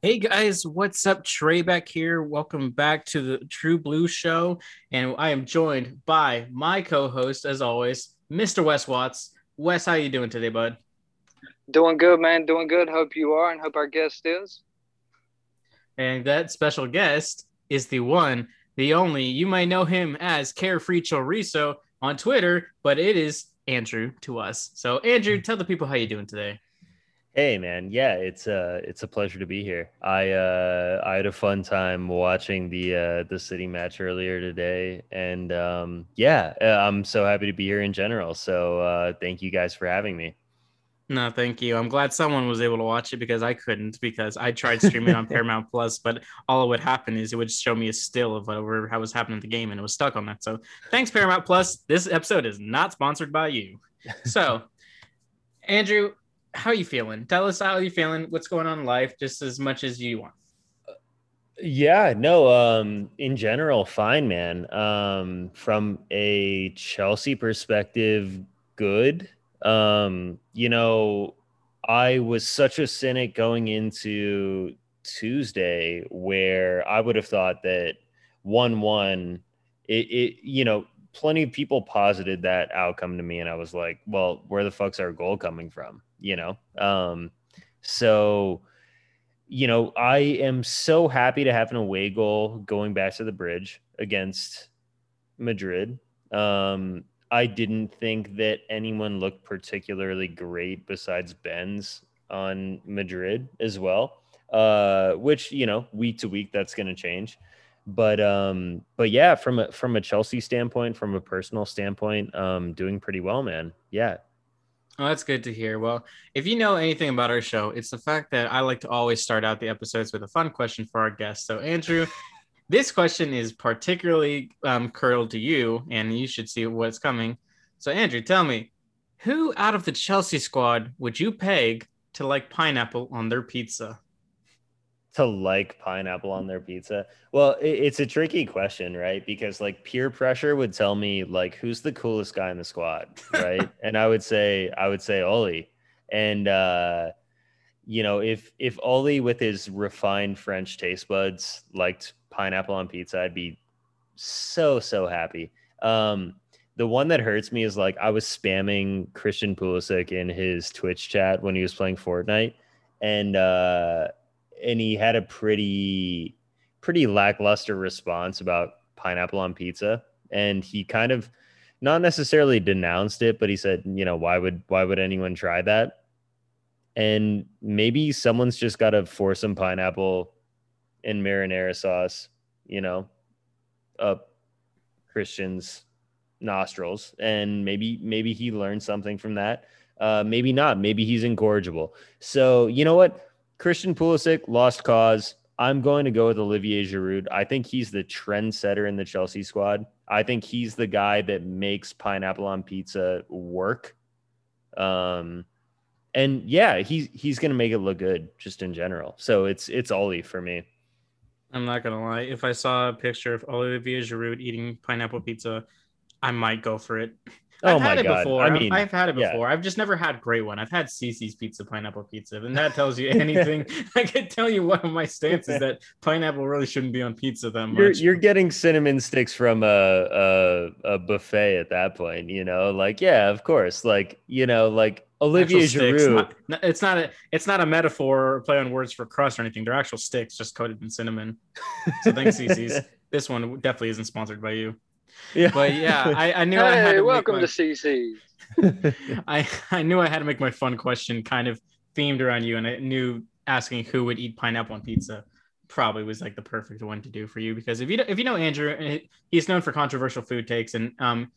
Hey guys, what's up? Trey back here. Welcome back to the True Blue Show. And I am joined by my co-host, as always, Mr. Wes Watts. Wes, how are you doing today, bud? Doing good, man. Doing good. Hope you are, and hope our guest is. And that special guest is the one, the only. You might know him as Carefree Chorizo on Twitter, but it is Andrew to us. So, Andrew, tell the people how you doing today. Hey man, yeah, it's uh it's a pleasure to be here. I uh I had a fun time watching the uh the city match earlier today and um yeah, uh, I'm so happy to be here in general. So uh thank you guys for having me. No, thank you. I'm glad someone was able to watch it because I couldn't because I tried streaming on Paramount Plus, but all it would happen is it would show me a still of whatever how was happening in the game and it was stuck on that. So thanks, Paramount Plus. This episode is not sponsored by you. So Andrew, how are you feeling? Tell us how you feeling. What's going on in life, just as much as you want. Yeah, no, um, in general, fine, man. Um, from a Chelsea perspective, good. Um, you know, I was such a cynic going into Tuesday where I would have thought that one one it, it you know plenty of people posited that outcome to me and I was like, well, where the fuck's our goal coming from? You know. Um, so, you know, I am so happy to have an away goal going back to the bridge against Madrid. Um, I didn't think that anyone looked particularly great besides Benz on Madrid as well. Uh, which you know, week to week, that's going to change. But um, but yeah, from a from a Chelsea standpoint, from a personal standpoint, um, doing pretty well, man. Yeah, Oh, that's good to hear. Well, if you know anything about our show, it's the fact that I like to always start out the episodes with a fun question for our guests. So, Andrew, this question is particularly um, curled to you, and you should see what's coming. So, Andrew, tell me, who out of the Chelsea squad would you peg to like pineapple on their pizza? To like pineapple on their pizza? Well, it, it's a tricky question, right? Because like peer pressure would tell me like who's the coolest guy in the squad, right? and I would say I would say Oli. And uh you know, if if Oli with his refined French taste buds liked pineapple on pizza, I'd be so so happy. Um the one that hurts me is like I was spamming Christian Pulisic in his Twitch chat when he was playing Fortnite and uh and he had a pretty pretty lackluster response about pineapple on pizza. And he kind of not necessarily denounced it but he said you know why would why would anyone try that? And maybe someone's just got to force some pineapple and marinara sauce you know up christian's nostrils. And maybe maybe he learned something from that. Uh maybe not. Maybe he's incorrigible. So you know what Christian Pulisic, lost cause. I'm going to go with Olivier Giroud. I think he's the trendsetter in the Chelsea squad. I think he's the guy that makes pineapple on pizza work. Um, and yeah, he's he's gonna make it look good just in general. So it's it's Ollie for me. I'm not gonna lie. If I saw a picture of Olivier Giroud eating pineapple pizza, I might go for it. Oh I've my had it God. before. I mean, I've had it yeah. before. I've just never had great one. I've had CiCi's pizza, pineapple pizza, and that tells you anything. I can tell you one of my stances that pineapple really shouldn't be on pizza that much. You're you're getting cinnamon sticks from a, a a buffet at that point, you know. Like, yeah, of course. Like, you know, like Olivier Actual sticks, not- it's not a it's not a metaphor or play on words for crust or anything. They're actual sticks just coated in cinnamon. So thanks, CiCi's. This one definitely isn't sponsored by you. Yeah. But yeah, I, I knew I had Hey, to welcome make my, to CC. I, I knew I had to make my fun question kind of themed around you, and I knew asking who would eat pineapple on pizza probably was like the perfect one to do for you because if you if you know Andrew, eh, he's known for controversial food takes, and um,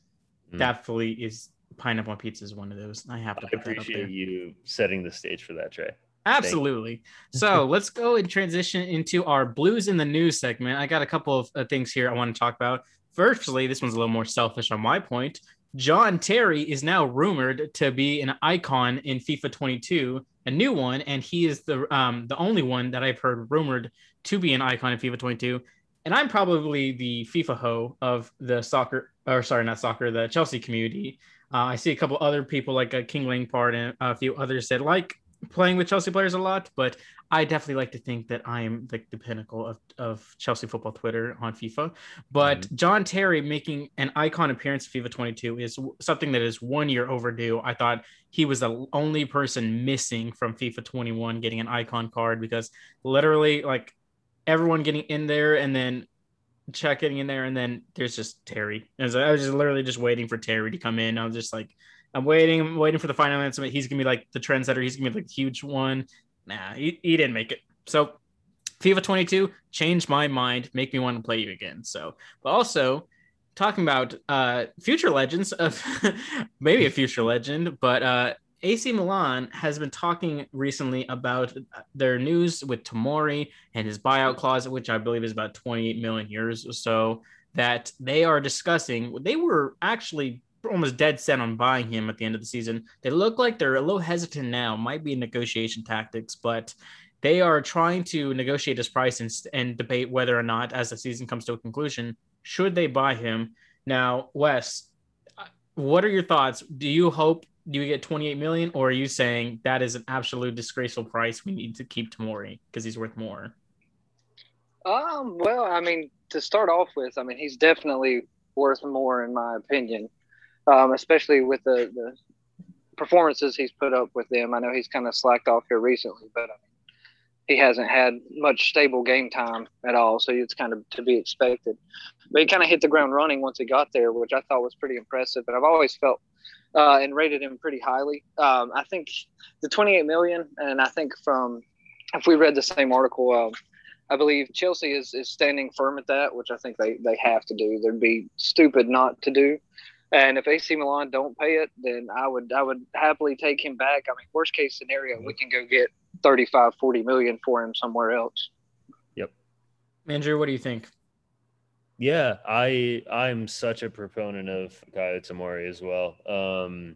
Mm. definitely is pineapple on pizza is one of those. I have to I put that up there. appreciate you setting the stage for that, Trey. Absolutely. So let's go and transition into our blues in the news segment. I got a couple of uh, things here I want to talk about. Firstly, this one's a little more selfish on my point. John Terry is now rumored to be an icon in FIFA 22, a new one, and he is the um, the only one that I've heard rumored to be an icon in FIFA 22. And I'm probably the FIFA ho of the soccer, or sorry, not soccer, the Chelsea community. Uh, I see a couple other people like uh, King Langpart and a few others that like playing with Chelsea players a lot, but I definitely like to think that I am like the pinnacle of, of Chelsea football Twitter on FIFA. But mm-hmm. John Terry making an icon appearance in FIFA 22 is something that is one year overdue. I thought he was the only person missing from FIFA 21 getting an icon card because literally like everyone getting in there and then Cech getting in there and then there's just Terry. I was, I was just literally just waiting for Terry to come in. I was just like, I'm waiting, I'm waiting for the final answer. He's gonna be like the trendsetter. He's gonna be like the huge one nah, he, he didn't make it. So FIFA 22 changed my mind, make me want to play you again. So, but also talking about uh, future legends of maybe a future legend, but uh, AC Milan has been talking recently about their news with Tomori and his buyout clause, which I believe is about 28 million euros or so. That they are discussing. They were actually almost dead set on buying him at the end of the season. They look like they're a little hesitant now. Might be negotiation tactics, but they are trying to negotiate his price and, and debate whether or not, as the season comes to a conclusion, should they buy him. Now, Wes, uh, what are your thoughts? Do you hope you get 28 million, or are you saying that is an absolute disgraceful price? We need to keep Tomori because he's worth more. Um. Well, I mean, to start off with, I mean, he's definitely worth more in my opinion um, especially with the, the performances he's put up with them. I know he's kind of slacked off here recently, but I mean, he hasn't had much stable game time at all, so it's kind of to be expected. But he kind of hit the ground running once he got there, which I thought was pretty impressive. But I've always felt uh, and rated him pretty highly. Um, I think the 28 million, and I think from if we read the same article, uh, I believe Chelsea is, is standing firm at that, which I think they, they have to do. They'd be stupid not to do. And if AC Milan don't pay it, then I would I would happily take him back. I mean, worst case scenario, we can go get 35, 40 million for him somewhere else. Yep. Andrew, what do you think? Yeah, I I'm such a proponent of Kaya Tomori as well. Um,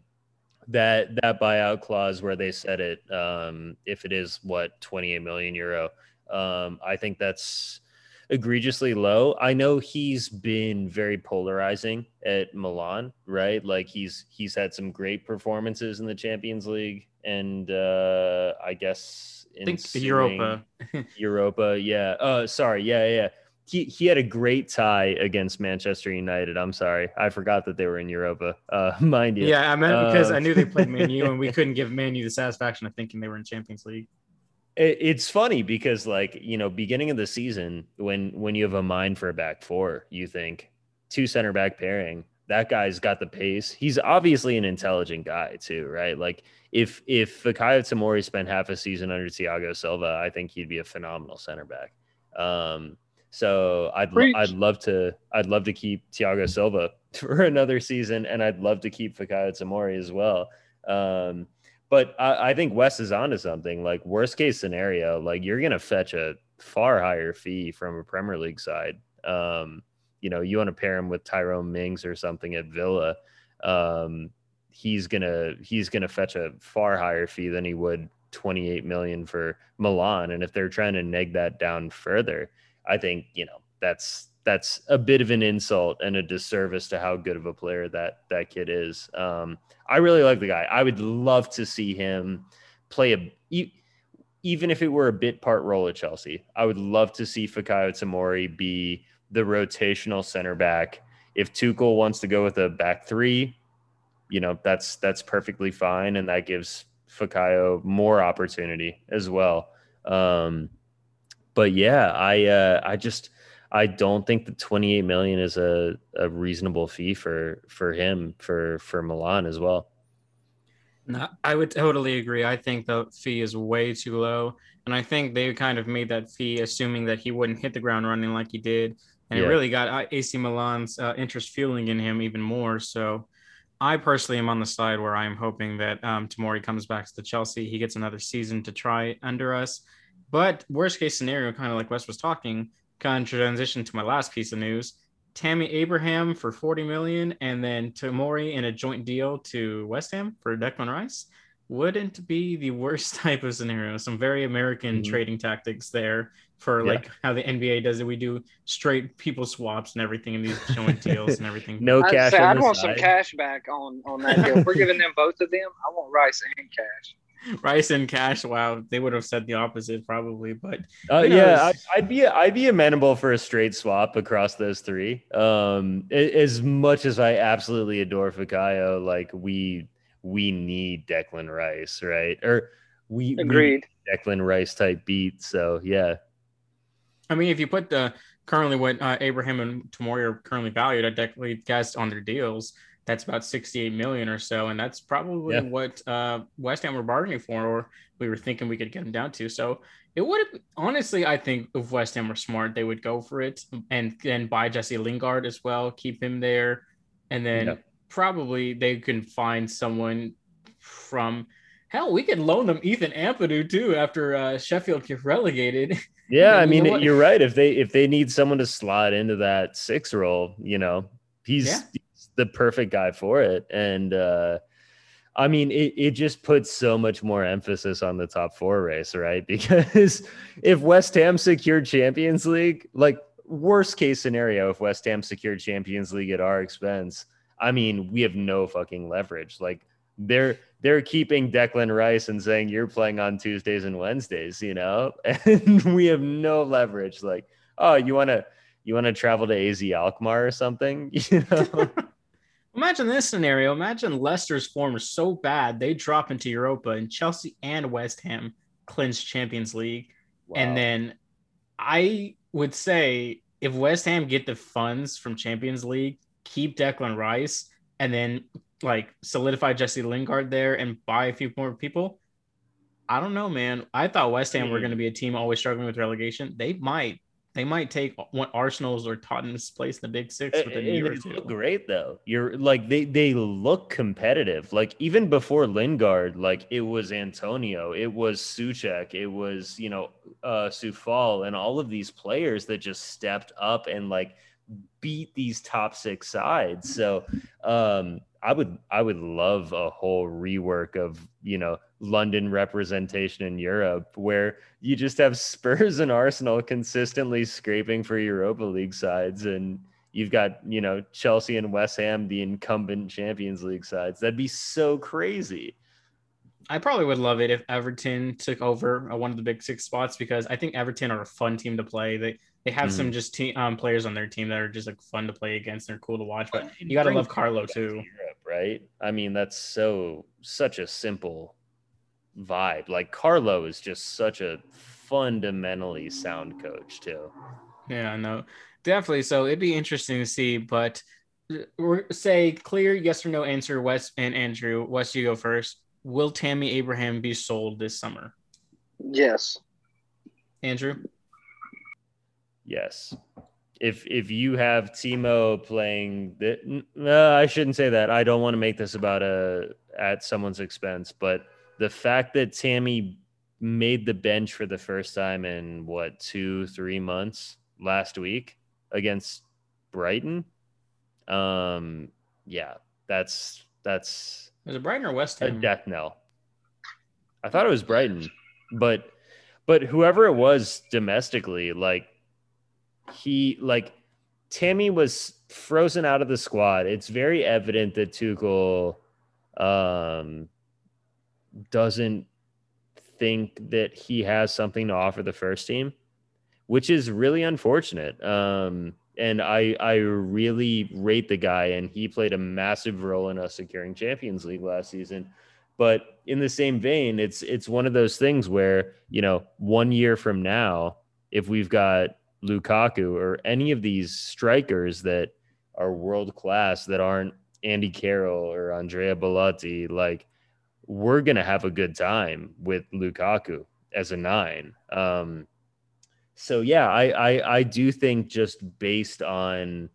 that that buyout clause where they said it, um, if it is what 28 million euro, um, I think that's egregiously low. I know he's been very polarizing at Milan, right? Like he's he's had some great performances in the Champions League and uh I guess in I think Europa. Europa, yeah. Uh sorry, yeah, yeah. He he had a great tie against Manchester United. I'm sorry. I forgot that they were in Europa. Uh mind you. Yeah, I meant because uh, I knew they played Man U and we couldn't give Man U the satisfaction of thinking they were in Champions League it's funny because like you know beginning of the season when when you have a mind for a back four you think two center back pairing that guy's got the pace. He's obviously an intelligent guy too right? Like if if Fikayo Tomori spent half a season under Thiago Silva I think he'd be a phenomenal center back. Um so I'd I'd love to I'd love to keep Thiago Silva for another season and I'd love to keep Fikayo Tomori as well. Um but I, I think Wes is onto something. Like worst case scenario, like you're gonna fetch a far higher fee from a Premier League side. Um, you know, you want to pair him with Tyrone Mings or something at Villa. Um, he's gonna he's gonna fetch a far higher fee than he would 28 million for Milan. And if they're trying to neg that down further, I think you know that's that's a bit of an insult and a disservice to how good of a player that that kid is. Um, I really like the guy. I would love to see him play a even if it were a bit part role at Chelsea. I would love to see Fikayo Tomori be the rotational center back. If Tuchel wants to go with a back three, you know that's that's perfectly fine, and that gives Fikayo more opportunity as well. Um, but yeah, I uh, I just I don't think the 28 million is a, a reasonable fee for for him for for Milan as well. No, I would totally agree. I think the fee is way too low, and I think they kind of made that fee assuming that he wouldn't hit the ground running like he did, and yeah. it really got uh, AC Milan's uh, interest fueling in him even more. So, I personally am on the side where I'm hoping that um, Tomori comes back to Chelsea. He gets another season to try under us. But worst case scenario, kind of like Wes was talking, kind of transition to my last piece of news. Tammy Abraham for 40 million and then Tomori in a joint deal to West Ham for Declan Rice wouldn't be the worst type of scenario. Some very American mm-hmm. trading tactics there for yeah. like how the NBA does it. We do straight people swaps and everything in these joint deals and everything. no I'd cash. Say, I'd want side. some cash back on on that deal. If we're giving them both of them. I want Rice and cash. Rice and Cash. Wow, they would have said the opposite probably, but Uh, yeah. I, I'd be I'd be amenable for a straight swap across those three. Um, as much as I absolutely adore Fikayo, like we we need Declan Rice, right? Or we we Agreed. need Declan Rice type beat. So yeah, I mean, if you put the currently what uh, Abraham and Tomori are currently valued, I definitely guessed on their deals. That's about 68 million or so, and that's probably Yeah. what uh, West Ham were bargaining for, or we were thinking we could get them down to. So it would have honestly, I think if West Ham were smart, they would go for it and then buy Jesse Lingard as well, keep him there, and then Yeah. probably they can find someone from. Hell, we could loan them Ethan Ampadu too after uh, Sheffield get relegated. yeah. I you mean, know you're right. If they if they need someone to slot into that six role, you know, he's, Yeah. The perfect guy for it. And uh, I mean, it, it just puts so much more emphasis on the top four race, right? Because if West Ham secured Champions League, like worst case scenario, if West Ham secured Champions League at our expense, I mean, we have no fucking leverage. Like they're they're keeping Declan Rice and saying you're playing on Tuesdays and Wednesdays, you know, and we have no leverage. Like, oh, you want to you want to travel to AZ Alkmaar or something, you know? Imagine this scenario. Imagine Leicester's form is so bad they drop into Europa and Chelsea and West Ham clinch Champions League. Wow. And then I would say if West Ham get the funds from Champions League, keep Declan Rice and then like solidify Jesse Lingard there and buy a few more people. I don't know, man. I thought West Ham were Hmm. going to be a team always struggling with relegation. They might. They might take one Arsenal's or Tottenham's place in the Big Six within a year or they two. look great though. You're like they they look competitive. Like even before Lingard, like it was Antonio, it was Soucek, it was you know uh Sufal, and all of these players that just stepped up and like beat these top six sides. So um I would I would love a whole rework of you know London representation in Europe where you just have Spurs and Arsenal consistently scraping for Europa League sides and you've got you know Chelsea and West Ham the incumbent Champions League sides that'd be so crazy I probably would love it if Everton took over uh, one of the big six spots because I think Everton are a fun team to play. They they have some just team um, players on their team that are just like fun to play against. They're cool to watch, but you got to love Carlo to too. Europe, right I mean that's so such a simple vibe like Carlo is just such a fundamentally sound coach too Yeah, no, definitely. So it'd be interesting to see, but uh, say clear yes or no answer. Wes and Andrew, Wes, you go first. Will Tammy Abraham be sold this summer? Yes. Andrew, Yes. If if you have Timo playing the no, I shouldn't say that. I don't want to make this about a at someone's expense, but the fact that Tammy made the bench for the first time in what two, three months last week against Brighton. Um yeah, that's that's was it Brighton or West Ham? a death knell. I thought it was Brighton, but but whoever it was domestically, like he like Tammy was frozen out of the squad. It's very evident that Tuchel um doesn't think that he has something to offer the first team, which is really unfortunate. Um and I I really rate the guy and he played a massive role in us securing Champions League last season. But in the same vein, it's it's one of those things where, you know, one year from now, if we've got Lukaku or any of these strikers that are world class that aren't Andy Carroll or Andrea Bellotti, like we're gonna have a good time with Lukaku as a nine. Um, so yeah, I, I I do think just based on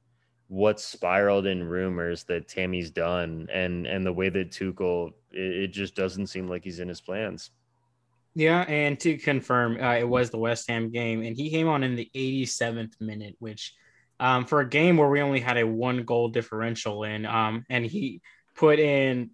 what spiraled in rumors that Tammy's done and and the way that Tuchel, it, it just doesn't seem like he's in his plans. Yeah, and to confirm, uh, it was the West Ham game, and he came on in the 87th minute, which um, for a game where we only had a one goal differential in, um, and he put in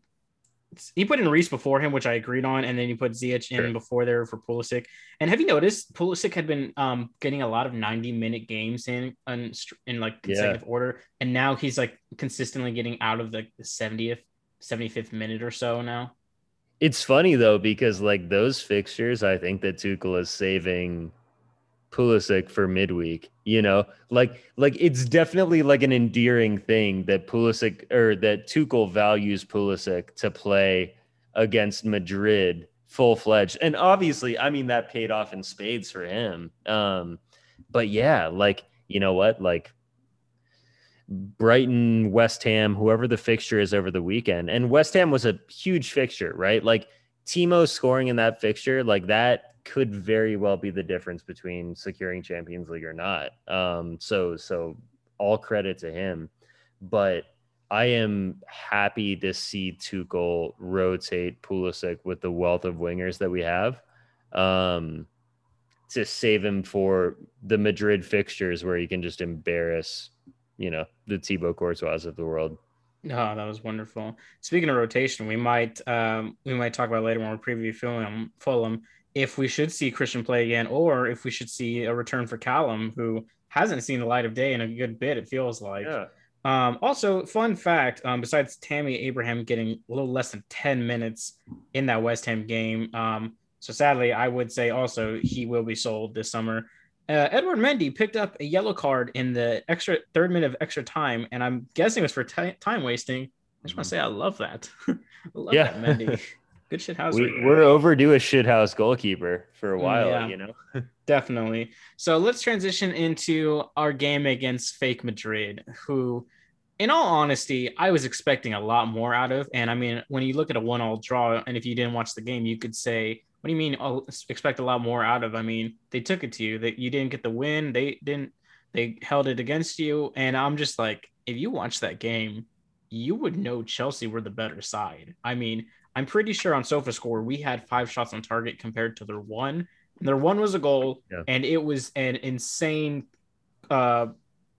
he put in Reece before him, which I agreed on, and then he put Ziyech in Sure. before there for Pulisic. And have you noticed Pulisic had been um, getting a lot of 90 minute games in in, in like Yeah. consecutive order, and now he's like consistently getting out of the, 70th, 75th minute or so now. It's funny though because like those fixtures, I think that Tuchel is saving Pulisic for midweek. You know, like like it's definitely like an endearing thing that Pulisic or that Tuchel values Pulisic to play against Madrid full fledged. And obviously, I mean that paid off in spades for him. Um, but yeah, like you know what, like Brighton, West Ham, whoever the fixture is over the weekend. And West Ham was a huge fixture, right? Like Timo scoring in that fixture, like that could very well be the difference between securing Champions League or not. Um, so so all credit to him. But I am happy to see Tuchel rotate Pulisic with the wealth of wingers that we have. Um, to save him for the Madrid fixtures where he can just embarrass you know, the Thibaut Courtois of the world. Oh, that was wonderful. Speaking of rotation, we might um, we might talk about later when we preview Fulham, Fulham if we should see Christian play again, or if we should see a return for Callum, who hasn't seen the light of day in a good bit. It feels like. Yeah. Um, also, fun fact: um, besides Tammy Abraham getting a little less than ten minutes in that West Ham game, um, so sadly, I would say also he will be sold this summer. Uh, Edward Mendy picked up a yellow card in the extra third minute of extra time, and I'm guessing it was for t- time wasting. I just want to say I love that. I love yeah. that Mendy. Good shit house. We, are overdue a shit house goalkeeper for a mm, while, yeah, you know. definitely. So let's transition into our game against Fake Madrid, who, in all honesty, I was expecting a lot more out of. And I mean, when you look at a one-all draw, and if you didn't watch the game, you could say what do you mean? I'll expect a lot more out of. I mean, they took it to you. That you didn't get the win. They didn't. They held it against you. And I'm just like, if you watch that game, you would know Chelsea were the better side. I mean, I'm pretty sure on SofaScore we had five shots on target compared to their one. And their one was a goal, yeah. and it was an insane uh,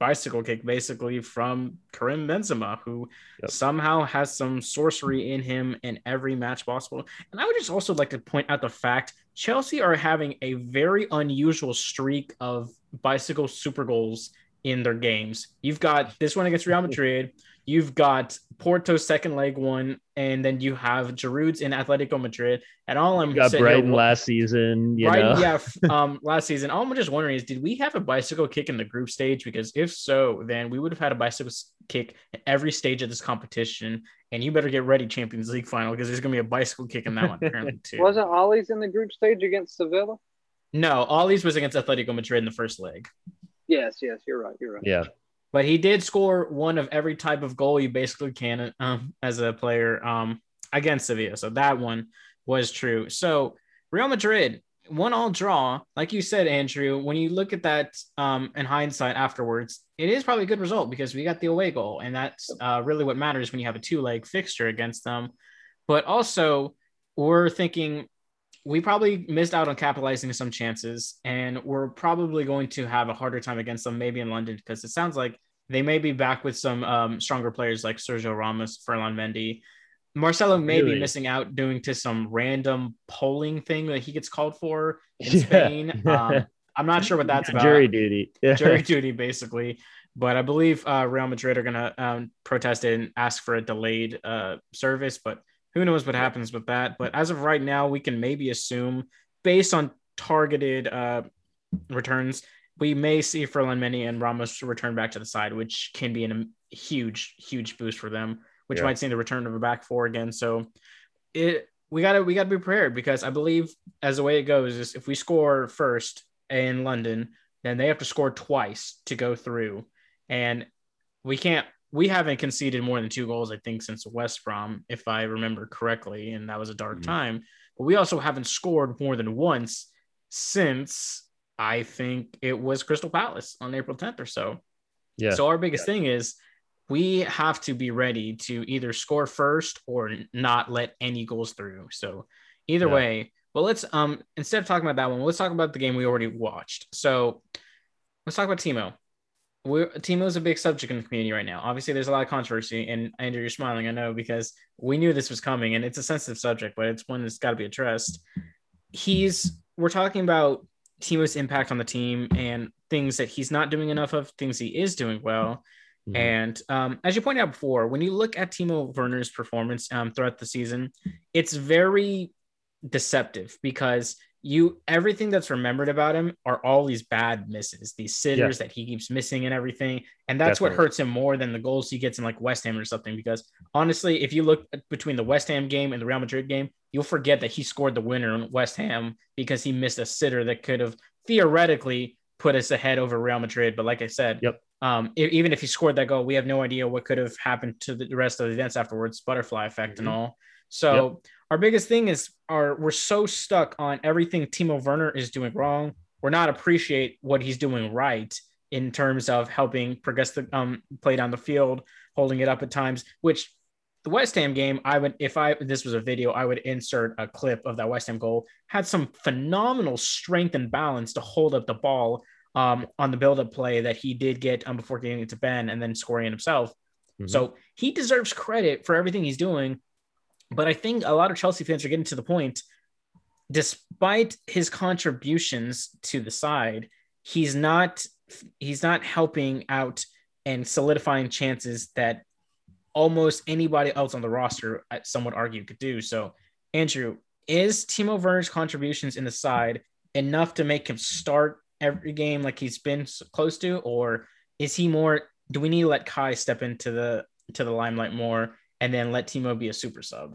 bicycle kick basically from Karim Benzema, who yep. somehow has some sorcery in him in every match possible. And I would just also like to point out the fact Chelsea are having a very unusual streak of bicycle super goals in their games. You've got this one against Real Madrid. You've got Porto's second leg one, and then you have Giroud's in Atletico Madrid. And all I'm you got Brighton here, last season, you Brighton, know? yeah, um, last season. All I'm just wondering is, did we have a bicycle kick in the group stage? Because if so, then we would have had a bicycle kick at every stage of this competition. And you better get ready, Champions League final, because there's gonna be a bicycle kick in that one apparently too. Wasn't Ollie's in the group stage against Sevilla? No, Ollie's was against Atletico Madrid in the first leg. Yes, yes, you're right. You're right. Yeah. But he did score one of every type of goal you basically can um, as a player um, against Sevilla. So that one was true. So Real Madrid, one all draw. Like you said, Andrew, when you look at that um, in hindsight afterwards, it is probably a good result because we got the away goal. And that's uh, really what matters when you have a two leg fixture against them. But also, we're thinking we probably missed out on capitalizing some chances, and we're probably going to have a harder time against them, maybe in London, because it sounds like they may be back with some um, stronger players like Sergio Ramos, Ferland Mendy. Marcelo may really? be missing out doing to some random polling thing that he gets called for in yeah. Spain. Um, I'm not sure what that's about. Jury duty. Yeah. Jury duty, basically. But I believe uh, Real Madrid are going to um, protest and ask for a delayed uh, service. But who knows what happens with that? But as of right now, we can maybe assume, based on targeted uh, returns, we may see Ferland Mendy and Ramos return back to the side, which can be a huge, huge boost for them, which yeah. might see the return of a back four again. So it we gotta we gotta be prepared because I believe as the way it goes is if we score first in London, then they have to score twice to go through. And we can't we haven't conceded more than two goals, I think, since West Brom, if I remember correctly, and that was a dark mm-hmm. time. But we also haven't scored more than once since I think it was Crystal Palace on April 10th or so. Yeah. So our biggest yeah. thing is we have to be ready to either score first or not let any goals through. So either yeah. way, well, let's um instead of talking about that one, let's talk about the game we already watched. So let's talk about Timo we're Timo's a big subject in the community right now. Obviously, there's a lot of controversy, and Andrew, you're smiling, I know, because we knew this was coming, and it's a sensitive subject, but it's one that's got to be addressed. He's we're talking about Timo's impact on the team and things that he's not doing enough of, things he is doing well. Mm-hmm. And um, as you pointed out before, when you look at Timo Werner's performance um, throughout the season, it's very deceptive because you everything that's remembered about him are all these bad misses, these sitters yeah. that he keeps missing and everything. And that's Definitely. what hurts him more than the goals he gets in like West Ham or something. Because honestly, if you look between the West Ham game and the Real Madrid game, you'll forget that he scored the winner in West Ham because he missed a sitter that could have theoretically put us ahead over Real Madrid. But like I said, yep. Um, even if he scored that goal, we have no idea what could have happened to the rest of the events afterwards, butterfly effect mm-hmm. and all. So yep. Our biggest thing is our we're so stuck on everything Timo Werner is doing wrong. We're not appreciate what he's doing right in terms of helping progress the um, play down the field, holding it up at times, which the West Ham game, I would, if I this was a video, I would insert a clip of that West Ham goal. Had some phenomenal strength and balance to hold up the ball um, on the build-up play that he did get um, before getting it to Ben and then scoring it himself. Mm-hmm. So he deserves credit for everything he's doing. But I think a lot of Chelsea fans are getting to the point, despite his contributions to the side, he's not he's not helping out and solidifying chances that almost anybody else on the roster, uh, some would argue, could do. So, Andrew, is Timo Werner's contributions in the side enough to make him start every game like he's been close to, or is he more? Do we need to let Kai step into the to the limelight more and then let Timo be a super sub?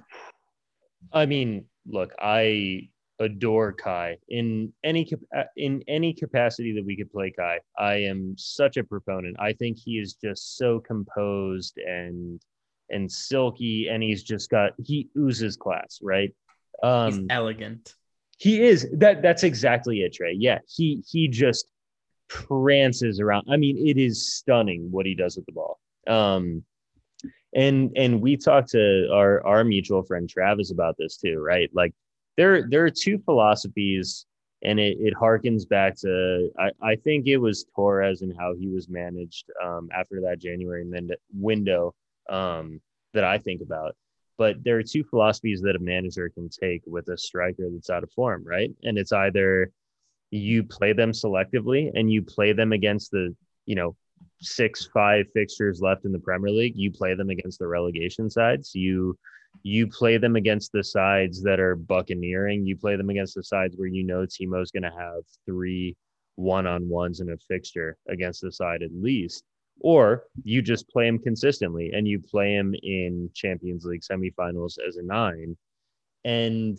I mean, look, I adore Kai in any uh, in any capacity that we could play Kai. I am such a proponent. I think he is just so composed and and silky, and he's just got he oozes class, right? Um, he's elegant. He is that. That's exactly it, Trey. Yeah, he he just prances around. I mean, it is stunning what he does with the ball. Um, and and we talked to our our mutual friend Travis about this too, right? Like there there are two philosophies, and it it harkens back to I I think it was Torres and how he was managed um, after that January window um, that I think about. But there are two philosophies that a manager can take with a striker that's out of form, right? And it's either you play them selectively and you play them against the, you know, six, five fixtures left in the Premier League. You play them against the relegation sides. You you play them against the sides that are buccaneering. You play them against the sides where you know Timo's going to have three one on ones in a fixture against the side at least or you just play him consistently and you play him in Champions League semifinals as a nine. And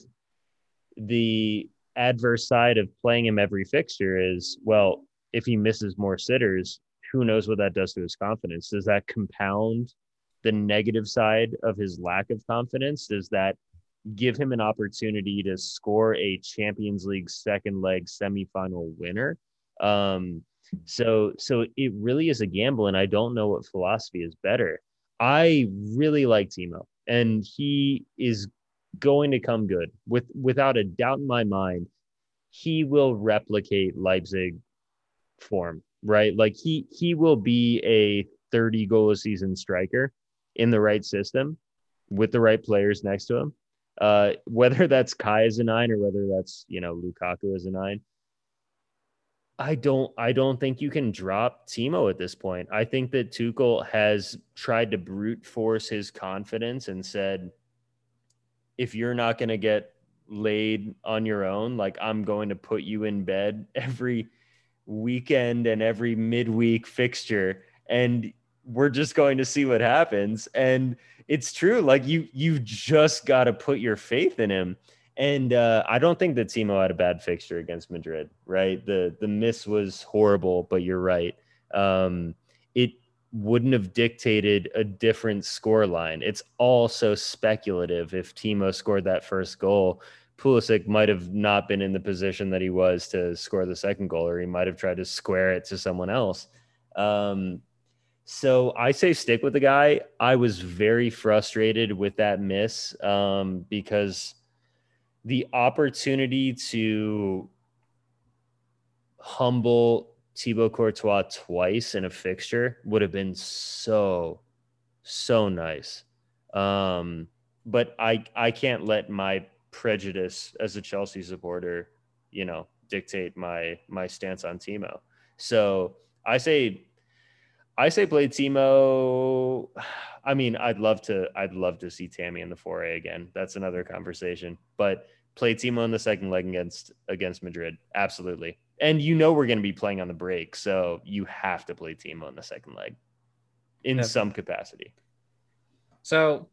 the adverse side of playing him every fixture is well, if he misses more sitters, who knows what that does to his confidence? Does that compound the negative side of his lack of confidence? Does that give him an opportunity to score a Champions League second leg semifinal winner? Um, so so it really is a gamble, and I don't know what philosophy is better. I really like Timo, and he is going to come good with without a doubt in my mind. He will replicate Leipzig form, right? Like he he will be a 30 goal a season striker in the right system with the right players next to him. Uh, whether that's Kai as a nine or whether that's you know Lukaku as a nine, I don't I don't think you can drop Timo at this point. I think that Tuchel has tried to brute force his confidence and said if you're not going to get laid on your own, like I'm going to put you in bed every weekend and every midweek fixture and we're just going to see what happens and it's true like you you just got to put your faith in him and uh, I don't think that Timo had a bad fixture against Madrid, right? The the miss was horrible, but you're right. Um, it wouldn't have dictated a different score line. It's all so speculative. If Timo scored that first goal, Pulisic might have not been in the position that he was to score the second goal, or he might have tried to square it to someone else. Um, so I say stick with the guy. I was very frustrated with that miss um, because the opportunity to humble Thibaut Courtois twice in a fixture would have been so, so nice. Um, but I I can't let my prejudice as a Chelsea supporter, you know, dictate my my stance on Timo. So I say I say play Timo. I mean, I'd love to. I'd love to see Tammy in the 4A again. That's another conversation. But play Timo in the second leg against against Madrid. Absolutely. And you know we're going to be playing on the break, so you have to play Timo in the second leg in Definitely. some capacity. So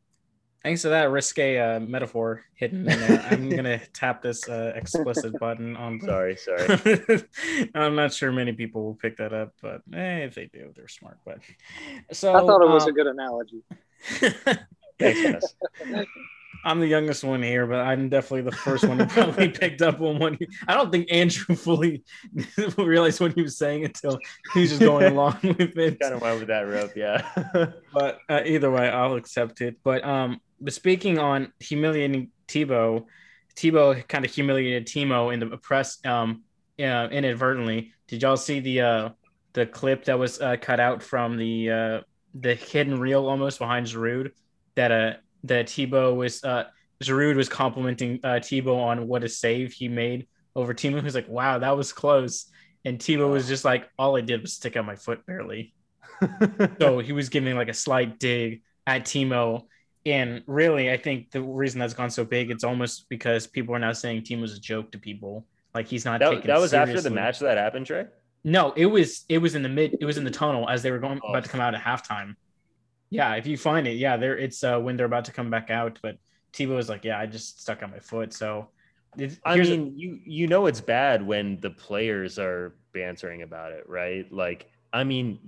thanks to that risque uh, metaphor hidden in there, I'm gonna tap this uh, explicit button on. The... Sorry, sorry. I'm not sure many people will pick that up, but eh, if they do, they're smart. But so I thought it was um, a good analogy. Thanks, I'm the youngest one here, but I'm definitely the first one who probably picked up on what he, I don't think Andrew fully realized what he was saying until he was just going along with it. Kind of went with that rope, yeah. but uh, either way, I'll accept it. But um, but speaking on humiliating Thibaut, Thibaut kind of humiliated Timo in the press um uh, inadvertently. Did y'all see the uh the clip that was uh, cut out from the uh the hidden reel almost behind Giroud that uh that Thibaut was uh Giroud was complimenting uh Thibaut on what a save he made over Timo. Who's like, wow, that was close. And Thibaut was just like, all I did was stick out my foot barely. so he was giving like a slight dig at Timo. And really, I think the reason that's gone so big, it's almost because people are now saying Timo's a joke to people. Like he's not that, that was seriously. after the match that happened, Trey. No, it was it was in the mid it was in the tunnel as they were going oh. about to come out at halftime. Yeah, if you find it, yeah, there it's uh, when they're about to come back out. But Thibaut was like, "Yeah, I just stuck on my foot." So, I mean, a- you you know it's bad when the players are bantering about it, right? Like, I mean,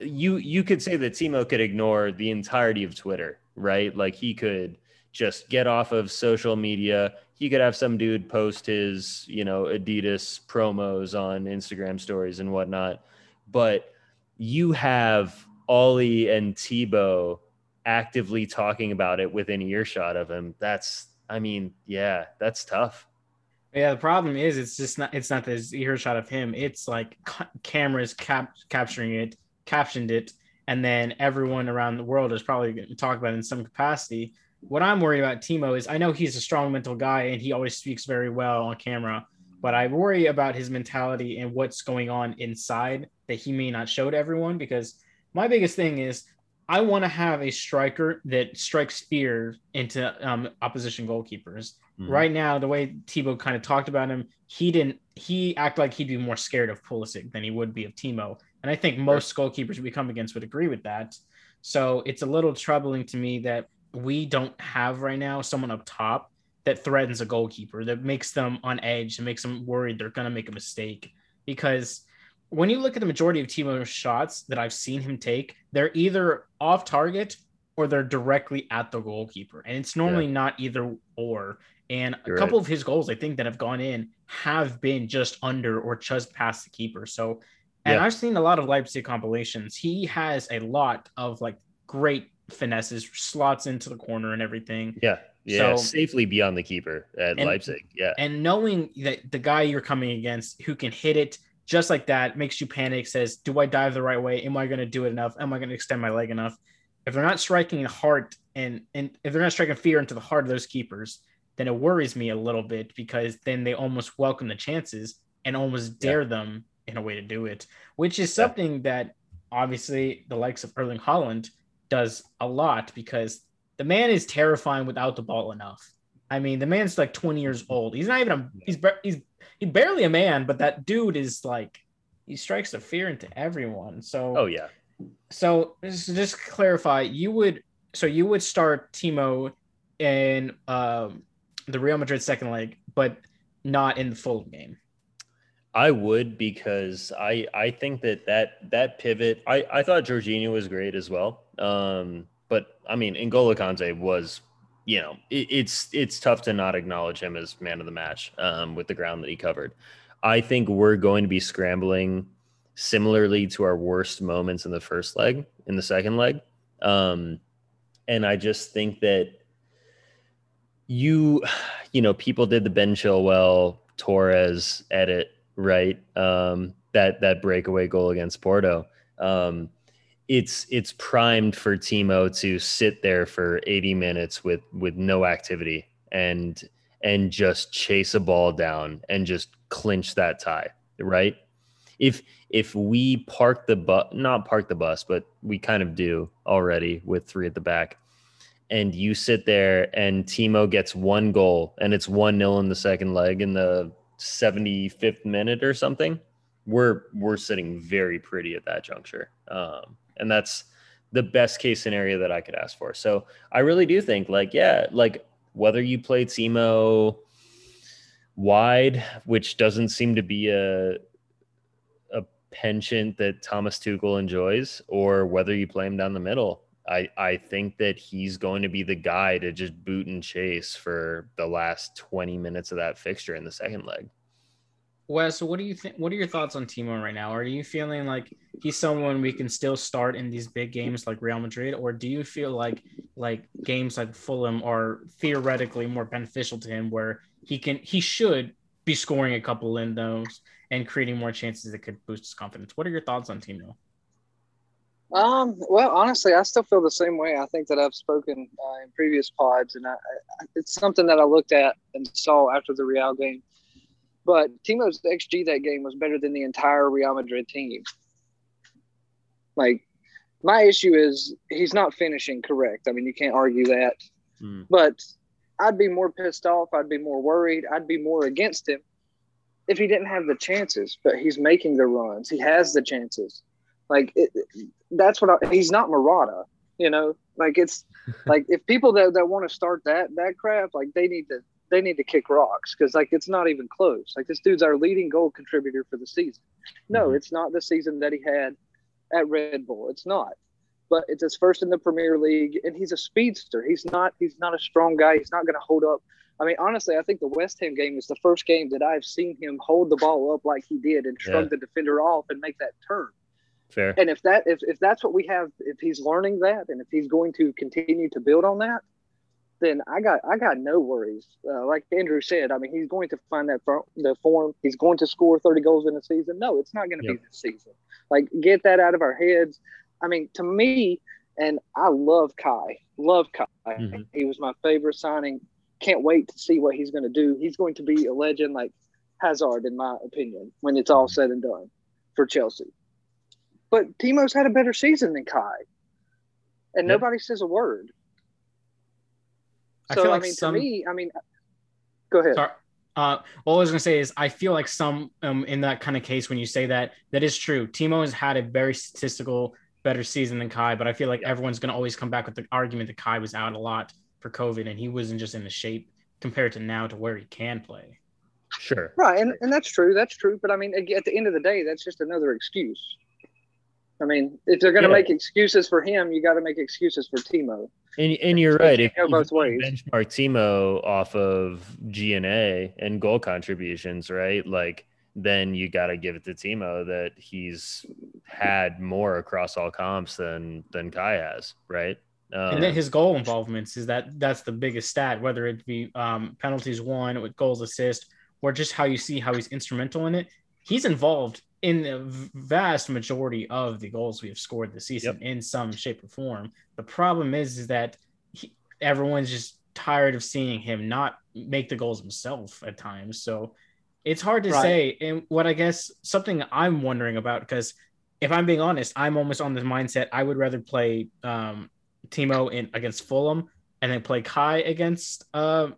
you you could say that Timo could ignore the entirety of Twitter, right? Like he could just get off of social media. He could have some dude post his, you know, Adidas promos on Instagram stories and whatnot. But you have Ollie and Thibaut actively talking about it within earshot of him, that's I mean, yeah, that's tough. Yeah, the problem is it's just not it's not this earshot of him. It's like ca- cameras cap- capturing it, captioned it, and then everyone around the world is probably going to talk about it in some capacity. What I'm worried about Timo is I know he's a strong mental guy and he always speaks very well on camera, but I worry about his mentality and what's going on inside that he may not show to everyone because my biggest thing is I want to have a striker that strikes fear into um, opposition goalkeepers. Mm-hmm. Right now, the way Thibaut kind of talked about him, he didn't. He acted like he'd be more scared of Pulisic than he would be of Timo, and I think most goalkeepers we come against would agree with that. So it's a little troubling to me that we don't have right now someone up top that threatens a goalkeeper that makes them on edge and makes them worried they're going to make a mistake because when you look at the majority of Timo's shots that I've seen him take, they're either off target or they're directly at the goalkeeper. And it's normally yeah. not either or. And You're a couple right. of his goals, I think, that have gone in have been just under or just past the keeper. So, and yeah. I've seen a lot of Leipzig compilations. He has a lot of like great finesses, slots into the corner and everything. Yeah. Yeah. So, safely beyond the keeper at and, Leipzig. Yeah. And knowing that the guy you're coming against who can hit it, just like that makes you panic says do i dive the right way am i going to do it enough am i going to extend my leg enough if they're not striking heart and and if they're not striking fear into the heart of those keepers then it worries me a little bit because then they almost welcome the chances and almost dare yeah. them in a way to do it which is something that obviously the likes of erling Haaland does a lot because the man is terrifying without the ball enough I mean, the man's like 20 years old. He's not even a he's he's he's barely a man, but that dude is like he strikes a fear into everyone. So oh yeah. So just, just clarify, you would so you would start Timo in um, the Real Madrid second leg, but not in the full game. I would because I I think that that that pivot I I thought Jorginho was great as well. Um, but I mean, N'Golo Kante was you know, it, it's it's tough to not acknowledge him as man of the match um, with the ground that he covered. I think we're going to be scrambling similarly to our worst moments in the first leg, in the second leg. Um, and I just think that you, you know, people did the Ben Chilwell Torres edit, right? Um, that that breakaway goal against Porto. Um, it's it's primed for Timo to sit there for 80 minutes with with no activity and and just chase a ball down and just clinch that tie, right? if if we park the bus, not park the bus, but we kind of do already with three at the back, and you sit there and Timo gets one goal and it's one nil in the second leg in the 75th minute or something, we're we're sitting very pretty at that juncture, um, and that's the best case scenario that I could ask for. So I really do think like yeah, like whether you play Timo wide, which doesn't seem to be a a penchant that Thomas Tuchel enjoys, or whether you play him down the middle. I, I think that he's going to be the guy to just boot and chase for the last 20 minutes of that fixture in the second leg. Wes, what do you think? What are your thoughts on Timo right now? Are you feeling like he's someone we can still start in these big games like Real Madrid, or do you feel like like games like Fulham are theoretically more beneficial to him, where he can he should be scoring a couple in those and creating more chances that could boost his confidence? What are your thoughts on Timo? Um, well, honestly, I still feel the same way. I think that I've spoken uh, in previous pods, and I, I, it's something that I looked at and saw after the Real game but Timo's XG that game was better than the entire Real Madrid team. Like, my issue is he's not finishing correct. I mean, you can't argue that. Mm. But I'd be more pissed off. I'd be more worried. I'd be more against him if he didn't have the chances. But he's making the runs. He has the chances. Like it, that's what I, he's not Morata. You know, like it's like if people that, that want to start that that crap, like they need to they need to kick rocks because like it's not even close. Like this dude's our leading goal contributor for the season. No, mm-hmm. it's not the season that he had at Red Bull. It's not. But it's his first in the Premier League, and he's a speedster. He's not. He's not a strong guy. He's not going to hold up. I mean, honestly, I think the West Ham game is the first game that I've seen him hold the ball up like he did and shrug yeah. the defender off and make that turn. Fair. And if that if, if that's what we have, if he's learning that, and if he's going to continue to build on that, then I got I got no worries. Uh, like Andrew said, I mean, he's going to find that the form. He's going to score 30 goals in a season. No, it's not going to yep. be this season. Like, get that out of our heads. I mean, to me, and I love Kai. Love Kai. Mm-hmm. He was my favorite signing. Can't wait to see what he's going to do. He's going to be a legend like Hazard, in my opinion, when it's all mm-hmm. said and done for Chelsea. But Timo's had a better season than Kai, and yep. nobody says a word. So I, like I mean, some... to me, I mean, go ahead. Sorry. Uh, all I was gonna say is I feel like some um, in that kind of case when you say that that is true. Timo has had a very statistical better season than Kai, but I feel like yeah. everyone's gonna always come back with the argument that Kai was out a lot for COVID and he wasn't just in the shape compared to now to where he can play. Sure. Right, and, and that's true. That's true. But I mean, at the end of the day, that's just another excuse. I mean, if they're going to yeah. make excuses for him, you got to make excuses for Timo. And, and you're right. If you both ways. benchmark Timo off of GNA and goal contributions, right? Like, then you got to give it to Timo that he's had more across all comps than than Kai has, right? Um, and then his goal involvements is that that's the biggest stat, whether it be um, penalties won with goals assist or just how you see how he's instrumental in it. He's involved in the vast majority of the goals we have scored this season yep. in some shape or form. The problem is, is that he, everyone's just tired of seeing him not make the goals himself at times. So it's hard to right. say. And what I guess something I'm wondering about, because if I'm being honest, I'm almost on the mindset I would rather play um, Timo in against Fulham and then play Kai against uh,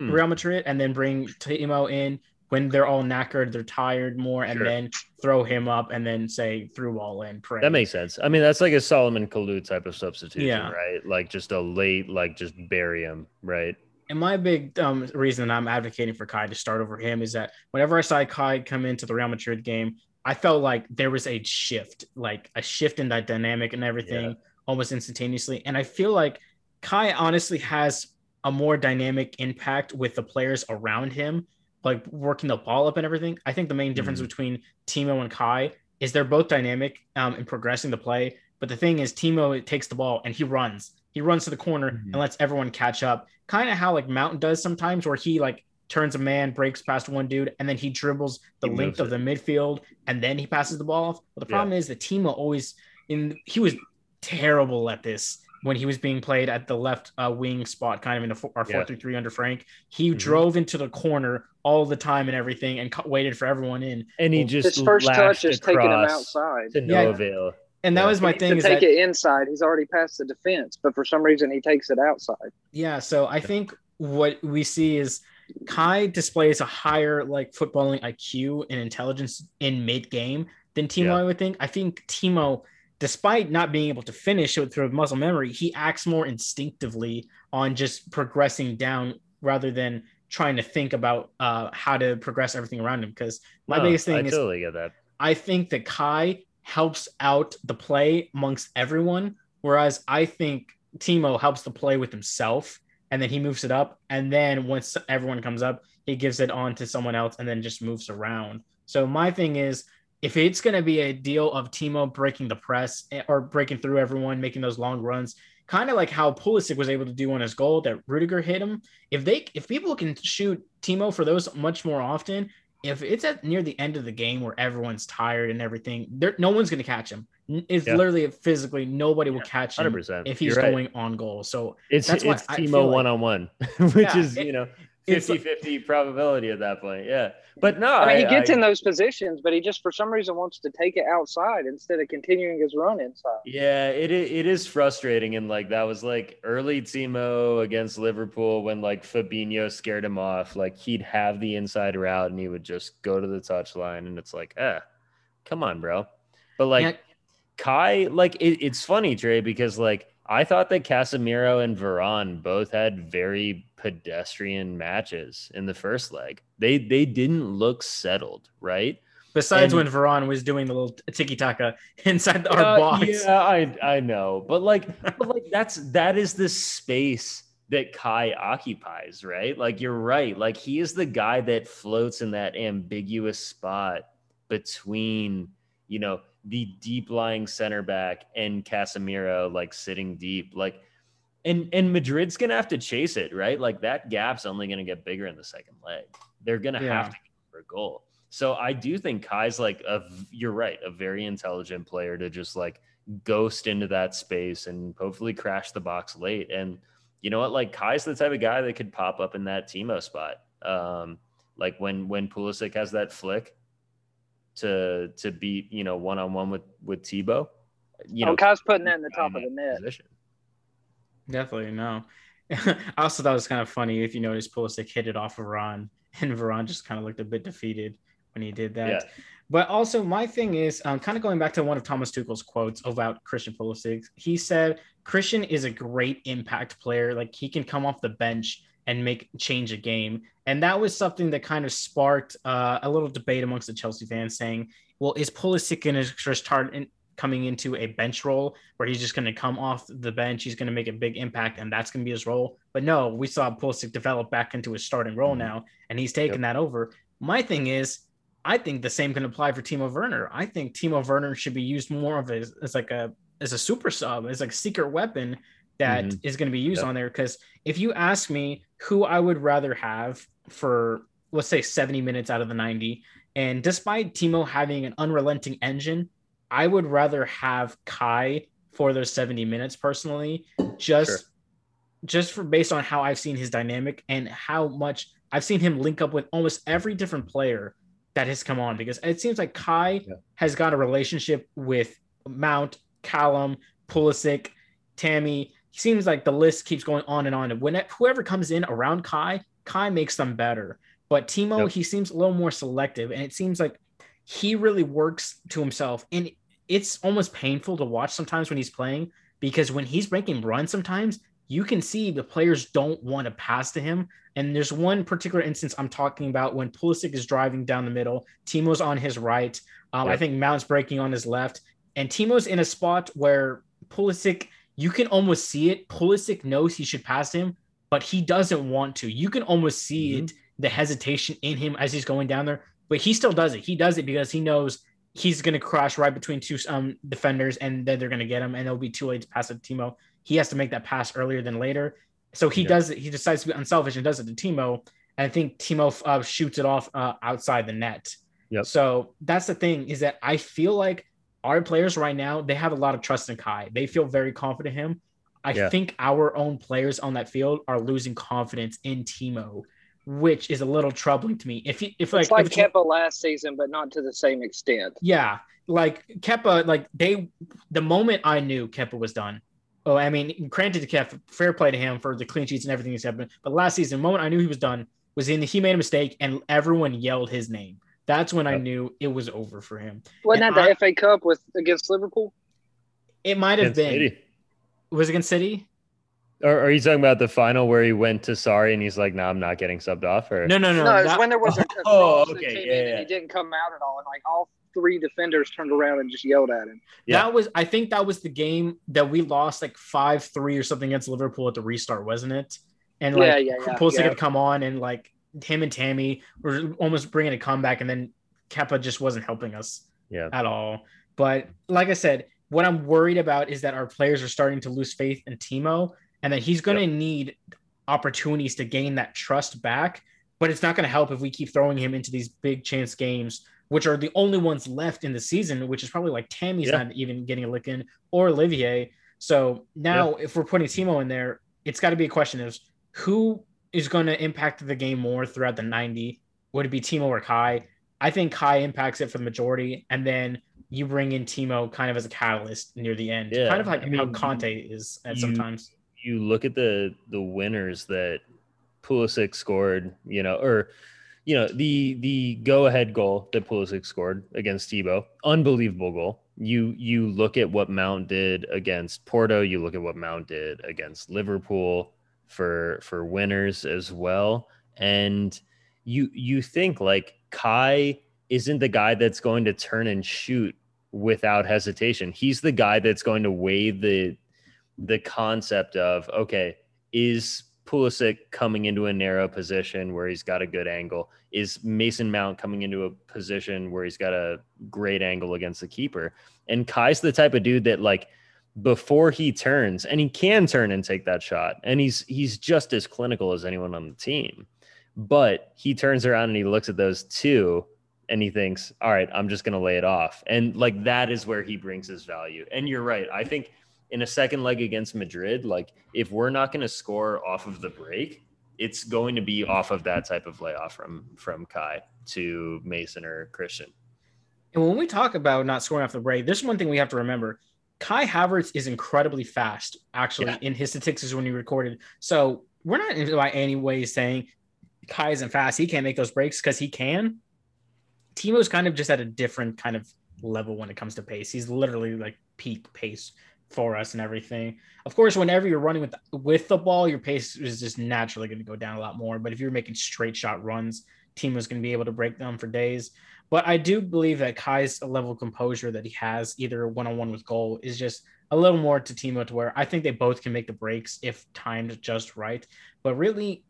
mm. Real Madrid and then bring Timo in when they're all knackered, they're tired more, and sure. then throw him up and then say through all in. Pray. That makes sense. I mean, that's like a Salomon Kalou type of substitution, yeah. right? Like just a late, like just bury him, right? And my big um, reason I'm advocating for Kai to start over him is that whenever I saw Kai come into the Real Madrid game, I felt like there was a shift, like a shift in that dynamic and everything yeah. almost instantaneously. And I feel like Kai honestly has a more dynamic impact with the players around him like working the ball up and everything. I think the main difference mm-hmm. between Timo and Kai is they're both dynamic um, in progressing the play. But the thing is, Timo takes the ball and he runs. He runs to the corner mm-hmm. and lets everyone catch up. Kind of how like Mountain does sometimes, where he like turns a man, breaks past one dude, and then he dribbles the he length of the midfield and then he passes the ball off. But the problem yeah. is that Timo always in he was terrible at this when he was being played at the left uh, wing spot, kind of in a, our 4 3 under Frank. He mm-hmm. drove into the corner all the time and everything and cu- waited for everyone in. And he just His first touch is taking him outside. to no Yeah. avail. And that Yeah. was my He thing to is take that it inside. He's already past the defense, but for some reason he takes it outside. Yeah, so I think what we see is Kai displays a higher like footballing IQ and intelligence in mid game than Timo. Yeah. I would think. I think Timo, despite not being able to finish it through muscle memory, he acts more instinctively on just progressing down rather than trying to think about uh, how to progress everything around him. Because my No, biggest thing I is totally get that. I think that Kai helps out the play amongst everyone, whereas I think Timo helps the play with himself, and then he moves it up, and then once everyone comes up, he gives it on to someone else, and then just moves around. So my thing is, if it's going to be a deal of Timo breaking the press eh, or breaking through everyone, making those long runs, kind of like how Pulisic was able to do on his goal that Rudiger hit him. If they, if people can shoot Timo for those much more often, if it's at near the end of the game where everyone's tired and everything, there no one's going to catch him. It's Yeah. literally physically nobody will catch him Hundred percent. if he's going on goal. So It's That's it's I Timo one on one, which Yeah, is it- you know it's 50-50 probability at that point. Yeah, but no, I mean, he gets I- in those positions, but he just for some reason wants to take it outside instead of continuing his run inside. Yeah, it it is frustrating, and like that was like early Timo against Liverpool when like Fabinho scared him off. Like he'd have the inside route and he would just go to the touchline, and it's like, eh, come on, bro. But like Yeah. Kai, like it, it's funny, Trey, because like I thought that Casemiro and Varane both had very pedestrian matches in the first leg. They they didn't look settled, right? besides And- when Varane was doing the little tiki taka inside our Uh, box, Yeah, I I know, but like, but like that's that is the space that Kai occupies, right? Like you're right. Like he is the guy that floats in that ambiguous spot between, you know, the deep lying center back and Casemiro, like sitting deep, like. And, and Madrid's gonna have to chase it, right? Like that gap's only gonna get bigger in the second leg. They're gonna Yeah. have to go for a goal. So I do think Kai's like a you're right, a very intelligent player to just like ghost into that space and hopefully crash the box late. And you know what? Like Kai's the type of guy that could pop up in that Timo spot. Um, like when when Pulisic has that flick to to beat, you know, one on one with with Thibaut. You know, oh, Kai's putting that in the top of the net. position. definitely no. I also thought it was kind of funny if you notice Pulisic hit it off of Varane, and Varane just kind of looked a bit defeated when he did that. Yeah. But also, my thing is um, kind of going back to one of Thomas Tuchel's quotes about Christian Pulisic. He said Christian is a great impact player. Like he can come off the bench and make change a game, and that was something that kind of sparked uh, a little debate amongst the Chelsea fans, saying, "Well, is Pulisic going to just start in, coming into a bench role where he's just going to come off the bench, he's going to make a big impact, and that's going to be his role?" But no, we saw Pulisic develop back into his starting role Mhm. now, and he's taken that over. My thing is, I think the same can apply for Timo Werner. I think Timo Werner should be used more of as, as like a as a super sub, as like a secret weapon that is Mhm. going to be used Yep. on there. Because if you ask me who I would rather have for let's say 70 minutes out of the 90, and despite Timo having an unrelenting engine, I would rather have Kai for those 70 minutes personally, just Sure. just for based on how I've seen his dynamic and how much I've seen him link up with almost every different player that has come on because it seems like Kai Yeah. has got a relationship with Mount, Callum, Pulisic, Tammy. Seems like the list keeps going on and on. And when it, whoever comes in around Kai, Kai makes them better. But Timo, Yep. he seems a little more selective, and it seems like he really works to himself. And it's almost painful to watch sometimes when he's playing because when he's breaking runs, sometimes you can see the players don't want to pass to him. And there's one particular instance I'm talking about when Pulisic is driving down the middle, Timo's on his right. Um, I think Mount's breaking on his left, and Timo's in a spot where Pulisic, you can almost see it. Pulisic knows he should pass him, but he doesn't want to. You can almost see Mhm. it, the hesitation in him as he's going down there, but he still does it. He does it because he knows he's going to crash right between two um, defenders, and then they're going to get him, and it'll be too late to pass it to Timo. He has to make that pass earlier than later. So he Yeah. does it. He decides to be unselfish and does it to Timo. And I think Timo uh, shoots it off uh, outside the net. Yep. So that's the thing is that I feel like our players right now they have a lot of trust in Kai. They feel very confident in him. I Yeah. think our own players on that field are losing confidence in Timo which is a little troubling to me. If he, if like, it's like if it's- Kepa last season, but not to the same extent. yeah, like Kepa, like they, the moment I knew Kepa was done. Oh, I mean, granted to Kepa, fair play to him for the clean sheets and everything he's happened. But last season, the moment I knew he was done was in he made a mistake and everyone yelled his name. That's when I knew it was over for him. Wasn't And that the I- FA Cup with against Liverpool? It might have been. City. Was it against City? Or are you talking about the final where he went to sorry and he's like, "No, I'm not getting subbed off"? Or No, no, no. No, it was when there was a, a Oh, cross that okay, came yeah, in yeah. and he didn't come out at all, and like all three defenders turned around and just yelled at him. Yeah. That was, I think that was the game that we lost like five three or something against Liverpool at the restart, wasn't it? And like Yeah, yeah, yeah, Pulisic yeah. had come on and like him and Tammy were almost bringing a comeback, and then Kepa just wasn't helping us yeah, at all. But like I said, what I'm worried about is that our players are starting to lose faith in Timo, and that he's going to need opportunities to gain that trust back. But it's not going to help if we keep throwing him into these big chance games, which are the only ones left in the season, which is probably like Tammy's Yeah. not even getting a lick in or Olivier. So now, if we're putting Timo in there, it's got to be a question: is who is going to impact the game more throughout the 90? Would it be Timo or Kai? I think Kai impacts it for the majority, and then you bring in Timo kind of as a catalyst near the end, Yeah, kind of like I mean, how Kanté is at you- sometimes. you look at the the winners that Pulisic scored, you know, or you know the the go ahead goal that Pulisic scored against Thibaut, unbelievable goal. You you look at what Mount did against Porto, you look at what Mount did against Liverpool for for winners as well, and you you think like Kai isn't the guy that's going to turn and shoot without hesitation. He's the guy that's going to weigh the the concept of okay, is Pulisic coming into a narrow position where he's got a good angle? Is Mason Mount coming into a position where he's got a great angle against the keeper? And Kai's the type of dude that like before he turns, and he can turn and take that shot, and he's he's just as clinical as anyone on the team. But he turns around and he looks at those two and he thinks, all right, I'm just going to lay it off. And like that is where he brings his value. And you're right. I think in a second leg against Madrid, like if we're not going to score off of the break, it's going to be off of that type of layoff from from Kai to Mason or Christian. And when we talk about not scoring off the break, there's one thing we have to remember. Kai Havertz is incredibly fast, actually, Yeah. in his statistics when he recorded. So we're not in by any way saying Kai isn't fast. He can't make those breaks because he can. Timo's kind of just at a different kind of level when it comes to pace. He's literally like peak pace for us and everything. Of course, whenever you're running with with the ball, your pace is just naturally going to go down a lot more. But if you're making straight shot runs, Timo's going to be able to break them for days. But I do believe that Kai's level of composure that he has, either one on one with goal, is just a little more to Timo to where I think they both can make the breaks if timed just right. But really,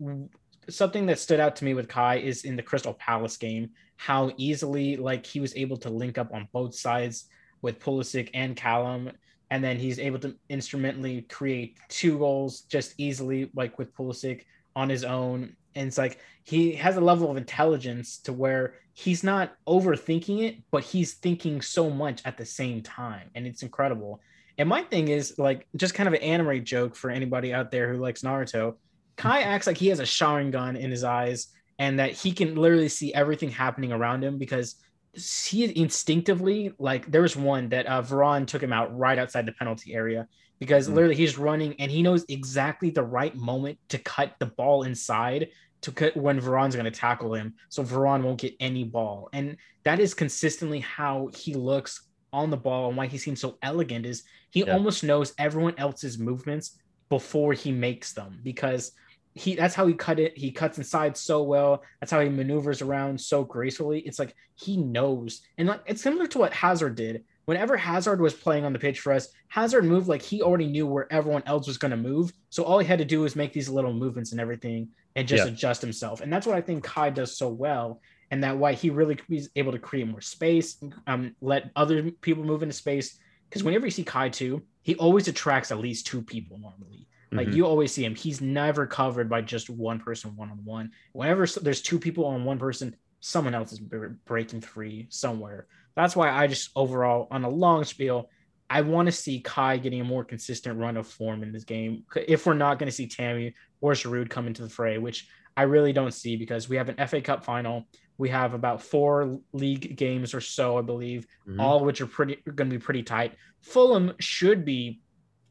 something that stood out to me with Kai is in the Crystal Palace game, how easily like he was able to link up on both sides with Pulisic and Callum. And then he's able to instrumentally create two goals just easily, like with Pulisic on his own. And it's like he has a level of intelligence to where he's not overthinking it, but he's thinking so much at the same time. And it's incredible. And my thing is like just kind of an anime joke for anybody out there who likes Naruto. Kai acts like he has a Sharingan in his eyes and that he can literally see everything happening around him because he instinctively like there was one that uh Veron took him out right outside the penalty area because Mhm. literally he's running and he knows exactly the right moment to cut the ball inside to cut when Veron's going to tackle him so Veron won't get any ball. And that is consistently how he looks on the ball and why he seems so elegant is he Yeah. almost knows everyone else's movements before he makes them because he that's how he cut it. He cuts inside so well. That's how he maneuvers around so gracefully. It's like he knows. And like it's similar to what hazard did whenever hazard was playing on the pitch for us hazard moved like he already knew where everyone else was going to move so all he had to do was make these little movements and everything and just Yeah. adjust himself and that's what i think kai does so well and that why he really is able to create more space um let other people move into space because whenever you see kai too he always attracts at least two people normally like Mhm. you always see him, he's never covered by just one person one on one. Whenever there's two people on one person, someone else is breaking free somewhere. That's why I just overall on a long spiel, I want to see Kai getting a more consistent run of form in this game. If we're not going to see Tammy or Giroud come into the fray, which I really don't see because we have an FA Cup final. We have about four league games or so, I believe, Mhm. all of which are pretty going to be pretty tight. Fulham should be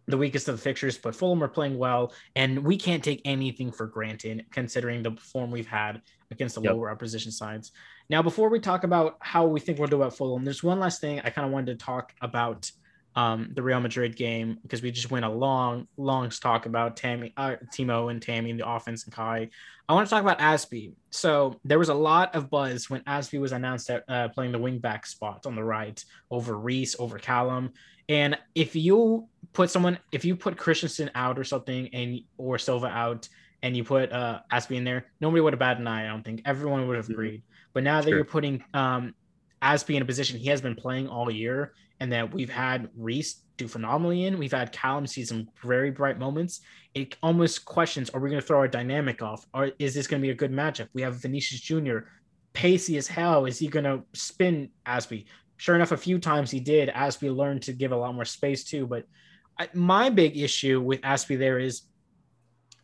the weakest of the fixtures, but Fulham are playing well, and we can't take anything for granted considering the form we've had against the Yep. lower opposition sides. Now, before we talk about how we think we'll do at Fulham, there's one last thing I kind of wanted to talk about um, the Real Madrid game because we just went a long, long talk about Tammy, uh, Timo and Tammy and the offense and Kai. I want to talk about Azpi. So there was a lot of buzz when Azpi was announced at uh, playing the wingback spot on the right over Reece, over Callum. And if you put someone, if you put Christensen out or something, and or Silva out, and you put uh Azpi in there, nobody would have batted an eye. I don't think everyone would have Mhm. agreed. But now that Sure. you're putting um Azpi in a position he has been playing all year, and that we've had Reece do phenomenally in, we've had Callum see some very bright moments. It almost questions: Are we going to throw our dynamic off, or is this going to be a good matchup? We have Vinicius Jr. pacey as hell. Is he going to spin Azpi? Sure enough, a few times he did. Azpi learned to give a lot more space too. But I, my big issue with Azpi there is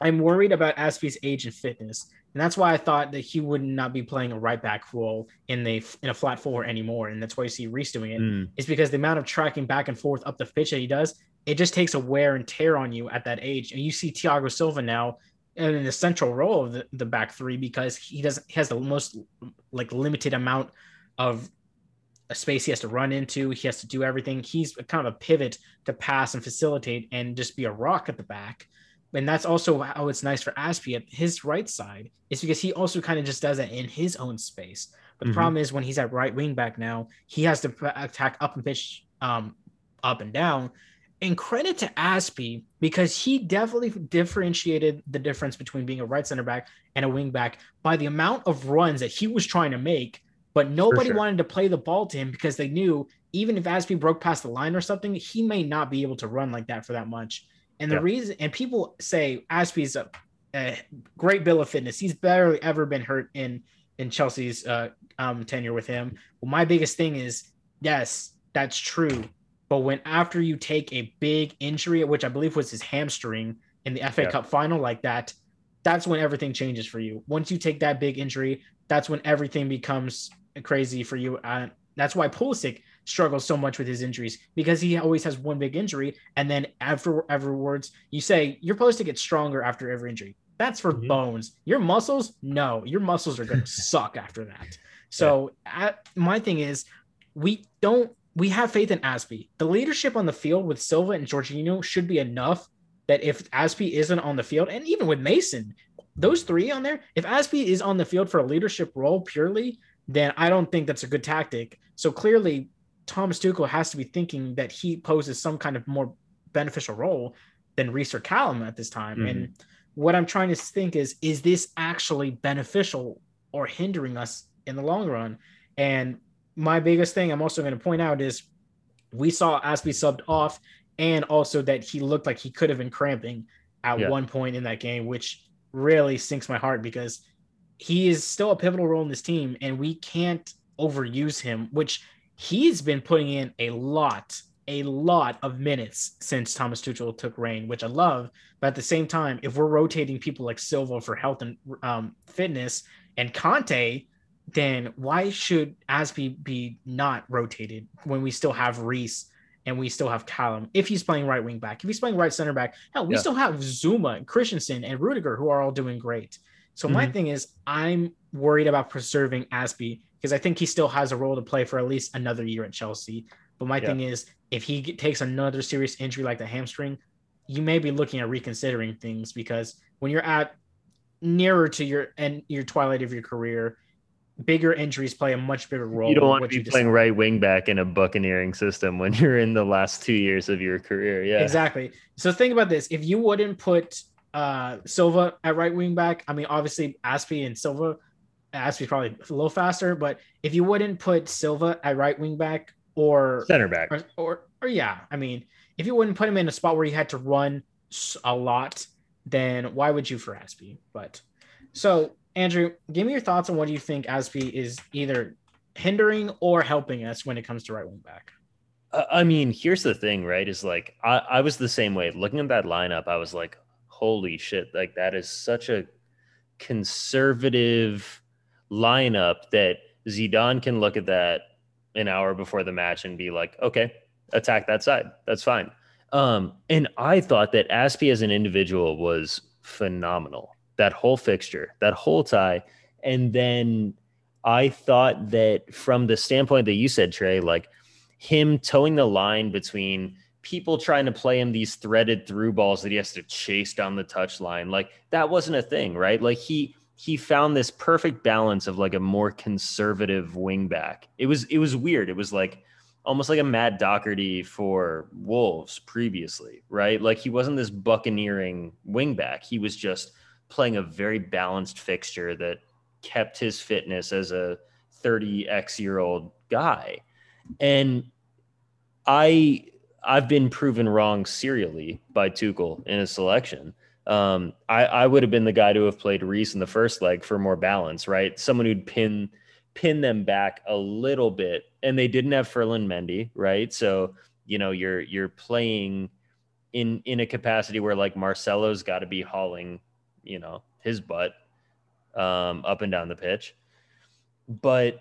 I'm worried about Azpi's age and fitness. And that's why I thought that he would not be playing a right back role in the in a flat four anymore. And that's why you see Reece doing it. Mm, Is because the amount of tracking back and forth up the pitch that he does, it just takes a wear and tear on you at that age. And you see Thiago Silva now in the central role of the, the back three because he doesn't he has the most like limited amount of a space he has to run into. He has to do everything. He's kind of a pivot to pass and facilitate and just be a rock at the back. And that's also how it's nice for Azpi at his right side, is because he also kind of just does that in his own space. But the Mhm. problem is when he's at right wing back now, he has to attack up and pitch um, up and down. And credit to Azpi because he definitely differentiated the difference between being a right center back and a wing back by the amount of runs that he was trying to make. But nobody sure. wanted to play the ball to him because they knew even if Azpi broke past the line or something, he may not be able to run like that for that much. And the Yeah. reason, and people say Azpi's a, a great bill of fitness. He's barely ever been hurt in in Chelsea's uh, um, tenure with him. Well, my biggest thing is yes, that's true. But when after you take a big injury, which I believe was his hamstring in the FA Yeah. Cup final, like that, that's when everything changes for you. Once you take that big injury, that's when everything becomes crazy for you. Uh, that's why Pulisic struggles so much with his injuries because he always has one big injury, and then after afterwards, you say you're supposed to get stronger after every injury. That's for Mhm. bones. Your muscles, no, your muscles are going to suck after that. So at, my thing is, we don't we have faith in Azpi. The leadership on the field with Silva and Jorginho should be enough that if Azpi isn't on the field, and even with Mason, those three on there, if Azpi is on the field for a leadership role purely, then I don't think that's a good tactic. So clearly, Thomas Tuchel has to be thinking that he poses some kind of more beneficial role than Reece or Callum at this time. Mhm. And what I'm trying to think is, is this actually beneficial or hindering us in the long run? And my biggest thing I'm also going to point out is we saw Azpi subbed off, and also that he looked like he could have been cramping at Yeah. one point in that game, which really sinks my heart because he is still a pivotal role in this team, and we can't overuse him, which he's been putting in a lot, a lot of minutes since Thomas Tuchel took reign, which I love. But at the same time, if we're rotating people like Silva for health and um, fitness and Kanté, then why should Azpi be not rotated when we still have Reece and we still have Callum if he's playing right wing back? If he's playing right center back, hell, we Yeah. still have Zouma and Christensen and Rudiger who are all doing great. So my Mhm. thing is, I'm worried about preserving Azpi because I think he still has a role to play for at least another year at Chelsea. But my Yeah. thing is, if he takes another serious injury like the hamstring, you may be looking at reconsidering things because when you're at nearer to your and your twilight of your career, bigger injuries play a much bigger role. You don't want to be playing right wing back in a buccaneering system when you're in the last two years of your career. Yeah. Exactly. So think about this: if you wouldn't put uh, Silva at right wing back, I mean, obviously Azpi and Silva, Azpi's probably a little faster, but if you wouldn't put Silva at right wing back, or Center back. or, or or yeah, I mean, if you wouldn't put him in a spot where he had to run a lot, then why would you for Azpi? But so Andrew, give me your thoughts on what do you think Azpi is either hindering or helping us when it comes to right wing back. I mean, here's the thing, right? Is like I, I was the same way. Looking at that lineup, I was like, holy shit, like that is such a conservative lineup that Zidane can look at that an hour before the match and be like, okay, attack that side. That's fine. Um, and I thought that Azpi as an individual was phenomenal. That whole fixture, that whole tie. And then I thought that from the standpoint that you said, Trey, like him towing the line between people trying to play him these threaded through balls that he has to chase down the touch line, like that wasn't a thing, right? Like he he found this perfect balance of like a more conservative wingback. It was it was weird. It was like almost like a Matt Doherty for Wolves previously, right? Like he wasn't this buccaneering wingback. He was just playing a very balanced fixture that kept his fitness as a 30x year old guy. And I I've been proven wrong serially by Tuchel in his selection. Um, I, I would have been the guy to have played Reece in the first leg for more balance, right? Someone who'd pin pin them back a little bit, and they didn't have Ferland Mendy, right? So you know you're you're playing in in a capacity where like Marcelo's got to be hauling, you know, his butt um, up and down the pitch. But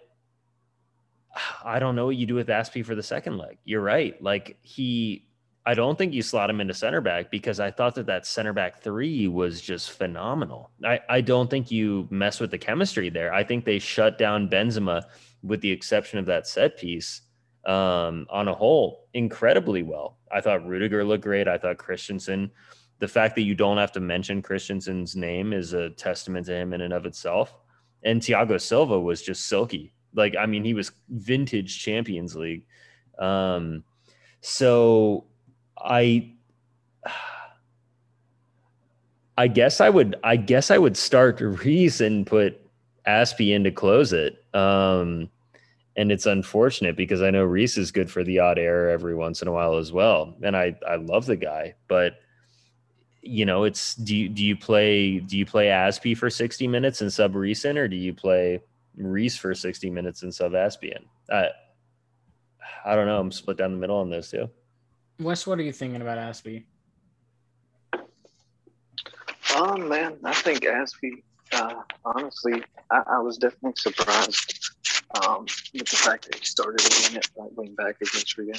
I don't know what you do with Azpi for the second leg. You're right. Like he, I don't think you slot him into center back because I thought that that center back three was just phenomenal. I, I don't think you mess with the chemistry there. I think they shut down Benzema with the exception of that set piece um, on a whole incredibly well. I thought Rudiger looked great. I thought Christensen the fact that you don't have to mention Christensen's name is a testament to him in and of itself. And Thiago Silva was just silky. Like, I mean, he was vintage Champions League. Um, so I I guess I would I guess I would start Reece and put Azpi in to close it. Um, and it's unfortunate because I know Reece is good for the odd error every once in a while as well. And I I love the guy, but you know, it's do you do you play do you play Azpi for 60 minutes and sub Reece in, or do you play Reece for 60 minutes and sub Azpi in? I I don't know. I'm split down the middle on those two. Wes, what are you thinking about Azpi? Um, man, I think Azpi. Uh, honestly, I, I, was definitely surprised um, with the fact that he started again at right wing back against Real.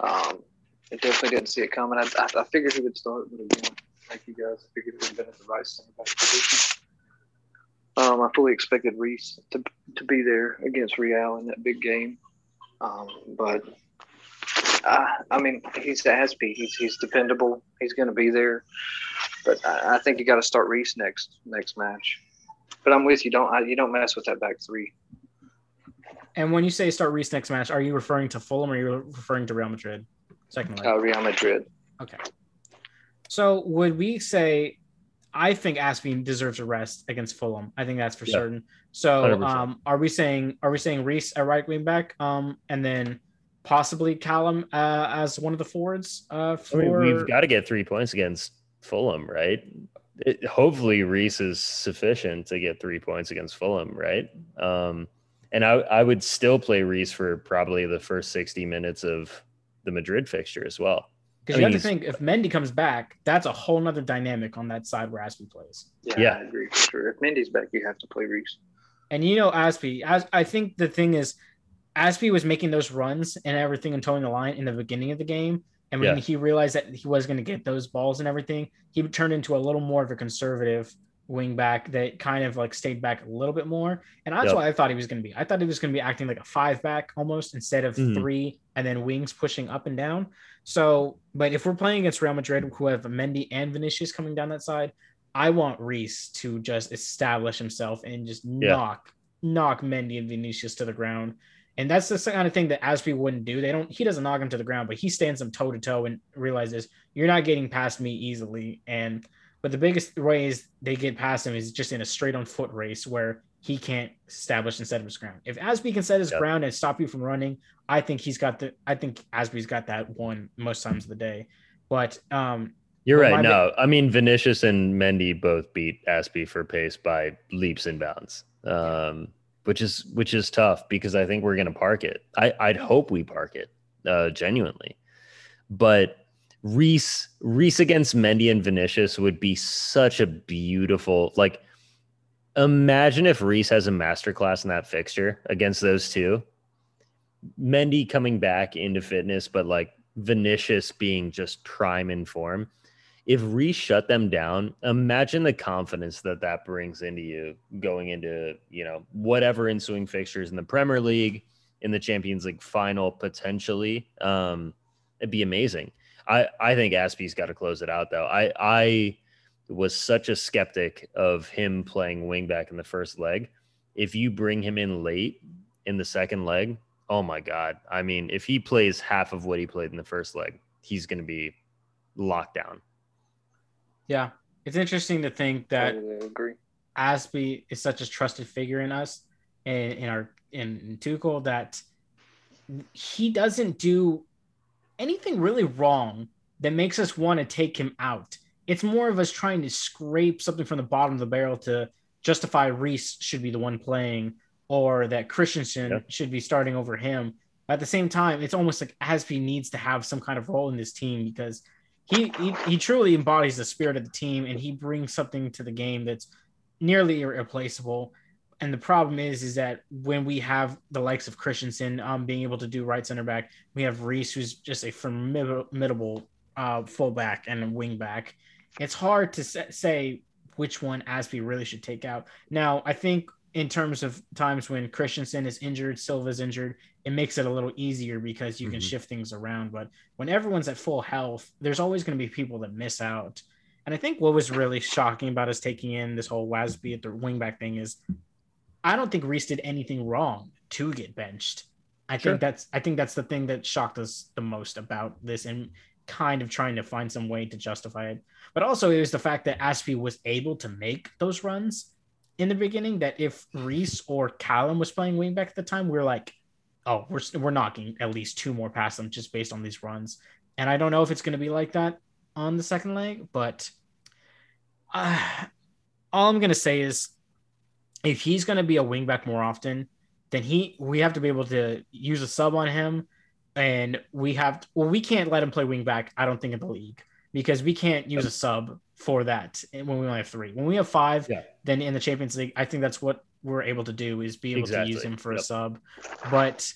Um, I definitely didn't see it coming. I, I, I figured he would start, but again, like you guys, I figured he would have been at the right center back position. Um, I fully expected Reece to to be there against Real in that big game, um, but I, I mean he's Azpi. He's he's dependable. He's going to be there, but I, I think you got to start Reece next next match. But I'm with you. Don't I, you don't mess with that back three. And when you say start Reece next match, are you referring to Fulham or are you referring to Real Madrid? Second leg. Uh, Real Madrid. Okay. So would we say? I think Azpi deserves a rest against Fulham. I think that's for yeah. certain. So, um, are we saying are we saying Reece at right wing back, um, and then possibly Callum uh, as one of the forwards? Uh, for... I mean, we've got to get three points against Fulham, right? It, hopefully, Reece is sufficient to get three points against Fulham, right? Um, and I, I would still play Reece for probably the first sixty minutes of the Madrid fixture as well. Because you have to think if Mendy comes back, that's a whole nother dynamic on that side where Azpi plays. Yeah, yeah, I agree for sure. If Mendy's back, you have to play Reece. And you know Azpi, as I think the thing is, Azpi was making those runs and everything and towing the line in the beginning of the game. And when yeah. he realized that he was going to get those balls and everything, he turned into a little more of a conservative wing back that kind of like stayed back a little bit more. And that's yep. what I thought he was going to be. I thought he was going to be acting like a five back almost instead of mm. three and then wings pushing up and down. So, but if we're playing against Real Madrid, who have Mendy and Vinicius coming down that side, I want Reece to just establish himself and just yeah. knock knock Mendy and Vinicius to the ground. And that's the kind of thing that Azpi wouldn't do. They don't. He doesn't knock him to the ground, but he stands him toe to toe and realizes you're not getting past me easily. And but the biggest ways they get past him is just in a straight on foot race where he can't establish and set his ground. If Azpi can set his yep. ground and stop you from running, I think he's got the. I think Azpi's got that one most times of the day. But um, you're right. No, I mean Vinicius and Mendy both beat Azpi for pace by leaps and bounds, um, which is which is tough because I think we're going to park it. I, I'd hope we park it uh, genuinely, but Reece Reece against Mendy and Vinicius would be such a beautiful like Imagine if Reece has a masterclass in that fixture against those two. Mendy coming back into fitness, but like Vinicius being just prime in form. If Reece shut them down, imagine the confidence that that brings into you going into, you know, whatever ensuing fixtures in the Premier League, in the Champions League final, potentially. Um, it'd be amazing. I, I think Azpi's got to close it out, though. I, I, was such a skeptic of him playing wingback in the first leg. If you bring him in late in the second leg, oh my god! I mean, if he plays half of what he played in the first leg, he's going to be locked down. Yeah, it's interesting to think that I agree. Azpi is such a trusted figure in us and in our in, in Tuchel that he doesn't do anything really wrong that makes us want to take him out it's more of us trying to scrape something from the bottom of the barrel to justify Reece should be the one playing or that Christensen yeah. should be starting over him. At the same time, it's almost like Azpi needs to have some kind of role in this team because he, he truly embodies the spirit of the team and he brings something to the game that's nearly irreplaceable. And the problem is, is that when we have the likes of Christensen um, being able to do right center back, we have Reece, who's just a formidable uh, fullback and wing back it's hard to say which one Azpi really should take out. Now, I think in terms of times when Christensen is injured, Silva's injured, it makes it a little easier because you mm-hmm. can shift things around. But when everyone's at full health, there's always going to be people that miss out. And I think what was really shocking about us taking in this whole Wasby at the wingback thing is I don't think Reece did anything wrong to get benched. I sure. think that's I think that's the thing that shocked us the most about this and kind of trying to find some way to justify it. But also, it was the fact that Azpi was able to make those runs in the beginning. That if Reece or Callum was playing wingback at the time, we are like, oh, we're we're knocking at least two more past them just based on these runs. And I don't know if it's going to be like that on the second leg, but uh, all I'm going to say is if he's going to be a wingback more often, then he we have to be able to use a sub on him and we have well we can't let him play wing back i don't think in the league because we can't use a sub for that when we only have three when we have five yeah. then in the champions league i think that's what we're able to do is be able exactly. to use him for yep. a sub but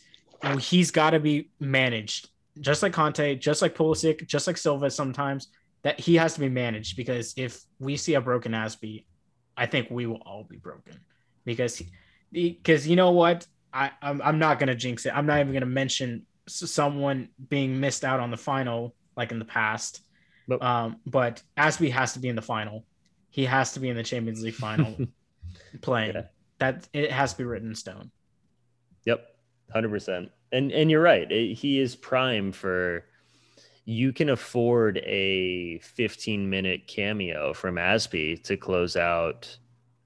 he's got to be managed just like Kanté, just like Pulisic, just like Silva sometimes that he has to be managed because if we see a broken Azpi, I think we will all be broken because because you know what I I'm, I'm not gonna jinx it. I'm not even gonna mention someone being missed out on the final like in the past. But, um, but Azpi has to be in the final. He has to be in the Champions League final playing. Yeah. That it has to be written in stone. Yep, hundred percent. And and you're right. It, he is prime for. You can afford a 15 minute cameo from Azpi to close out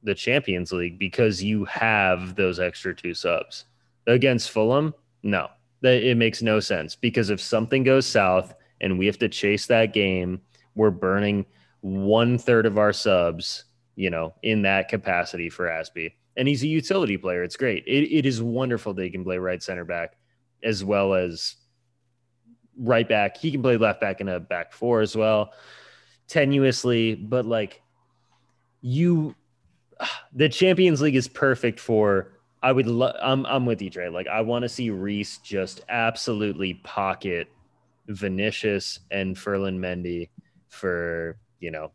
the Champions League because you have those extra two subs against Fulham. No, that it makes no sense because if something goes south and we have to chase that game, we're burning one third of our subs, you know, in that capacity for Azpi. And he's a utility player. It's great. It, it is wonderful that he can play right center back as well as right back. He can play left back in a back four as well, tenuously. But like you, the Champions League is perfect for I would love. I'm I'm with you, Trey. Like I want to see Reece just absolutely pocket Vinicius and Ferland Mendy for you know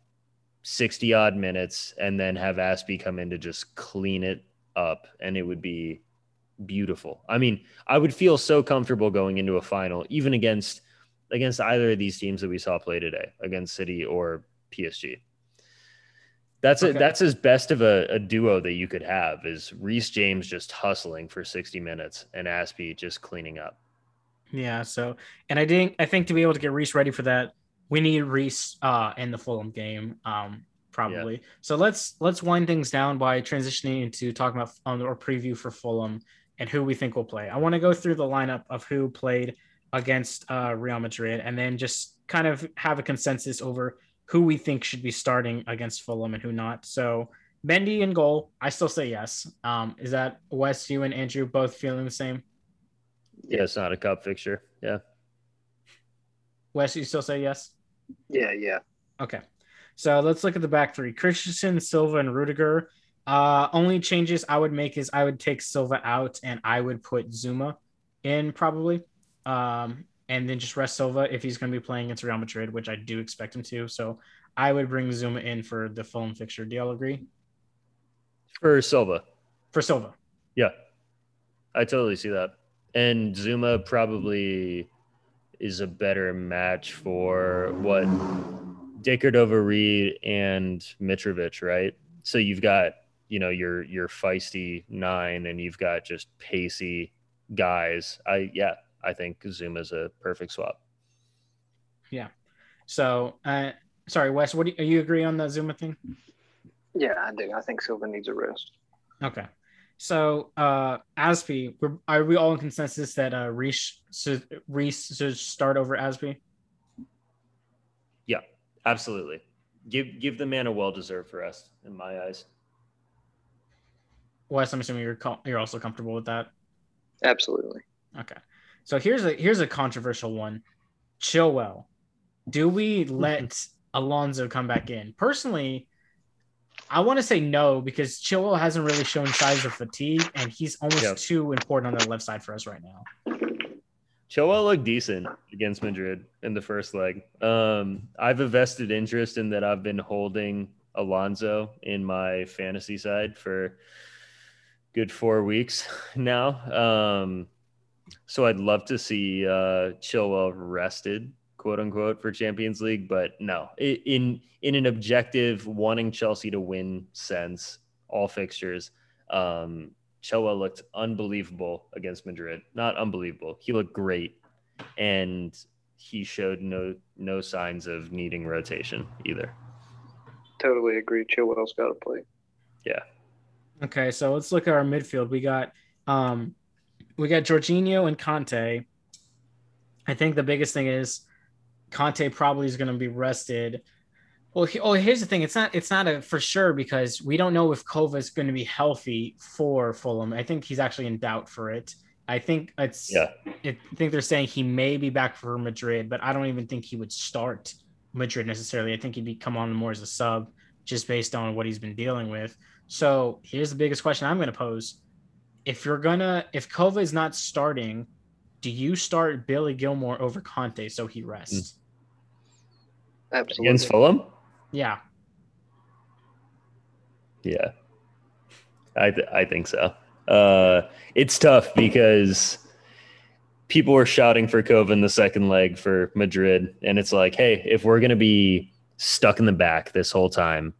sixty odd minutes, and then have Azpi come in to just clean it up, and it would be beautiful. I mean, I would feel so comfortable going into a final, even against against either of these teams that we saw play today, against City or PSG. That's okay. a, that's as best of a, a, duo that you could have is Reece James just hustling for 60 minutes and Azpi just cleaning up. Yeah. So, and I think I think to be able to get Reece ready for that, we need Reece uh, in the Fulham game, um, probably. Yeah. So let's let's wind things down by transitioning into talking about um, our preview for Fulham and who we think will play. I want to go through the lineup of who played against uh, Real Madrid, and then just kind of have a consensus over who we think should be starting against Fulham and who not. So Mendy in goal, I still say yes. Um, is that Wes, you and Andrew both feeling the same? Yeah, it's not a cup fixture. Yeah. Wes, you still say yes? Yeah, yeah. Okay. So let's look at the back three. Christensen, Silva, and Rudiger. Uh, only changes I would make is I would take Silva out and I would put Zouma in probably. Um, and then just rest Silva if he's going to be playing against Real Madrid, which I do expect him to. So I would bring Zouma in for the Fulham fixture. Do y'all agree? For Silva. For Silva. Yeah. I totally see that. And Zouma probably is a better match for what Decordova-Reid and Mitrovic, right? So you've got, you know, your your feisty nine and you've got just pacey guys. I yeah, I think Zouma is a perfect swap. Yeah. So uh sorry, Wes, what do you, you agree on the Zouma thing? Yeah, I do. I think Silva needs a rest. Okay. So, uh, Azpi, are we all in consensus that uh, Reece should, Reece should start over Azpi? Yeah, absolutely. Give give the man a well deserved rest in my eyes. Wes, I'm assuming you're you're also comfortable with that. Absolutely. Okay. So here's a here's a controversial one. Chilwell. Do we let Alonso come back in? Personally, I want to say no because Chilwell hasn't really shown signs of fatigue, and he's almost too important on the left side for us right now. Chilwell looked decent against Madrid in the first leg. Um, I've a vested interest in that. I've been holding Alonso in my fantasy side for good four weeks now. Um, so I'd love to see uh, Chilwell rested quote unquote for Champions League, but no, in in an objective wanting Chelsea to win sense, all fixtures, um, Chilwell looked unbelievable against Madrid. Not unbelievable, he looked great, and he showed no no signs of needing rotation either. Totally agree. Chilwell's got to play. Yeah. Okay, so let's look at our midfield. We got um, we got Jorginho and Kanté. I think the biggest thing is Kanté probably is going to be rested. Well, he, oh, here's the thing. It's not. It's not a for sure because we don't know if Kova is going to be healthy for Fulham. I think he's actually in doubt for it. I think it's. Yeah. It, I think they're saying he may be back for Madrid, but I don't even think he would start Madrid necessarily. I think he'd be come on more as a sub, just based on what he's been dealing with. So here's the biggest question I'm going to pose: If you're gonna, if Kova is not starting, do you start Billy Gilmour over Kanté so he rests? Mm. Absolutely. Against Fulham? Yeah. Yeah. I th- I think so. Uh, it's tough because people were shouting for Coven the second leg for Madrid, and it's like, hey, if we're gonna be stuck in the back this whole time,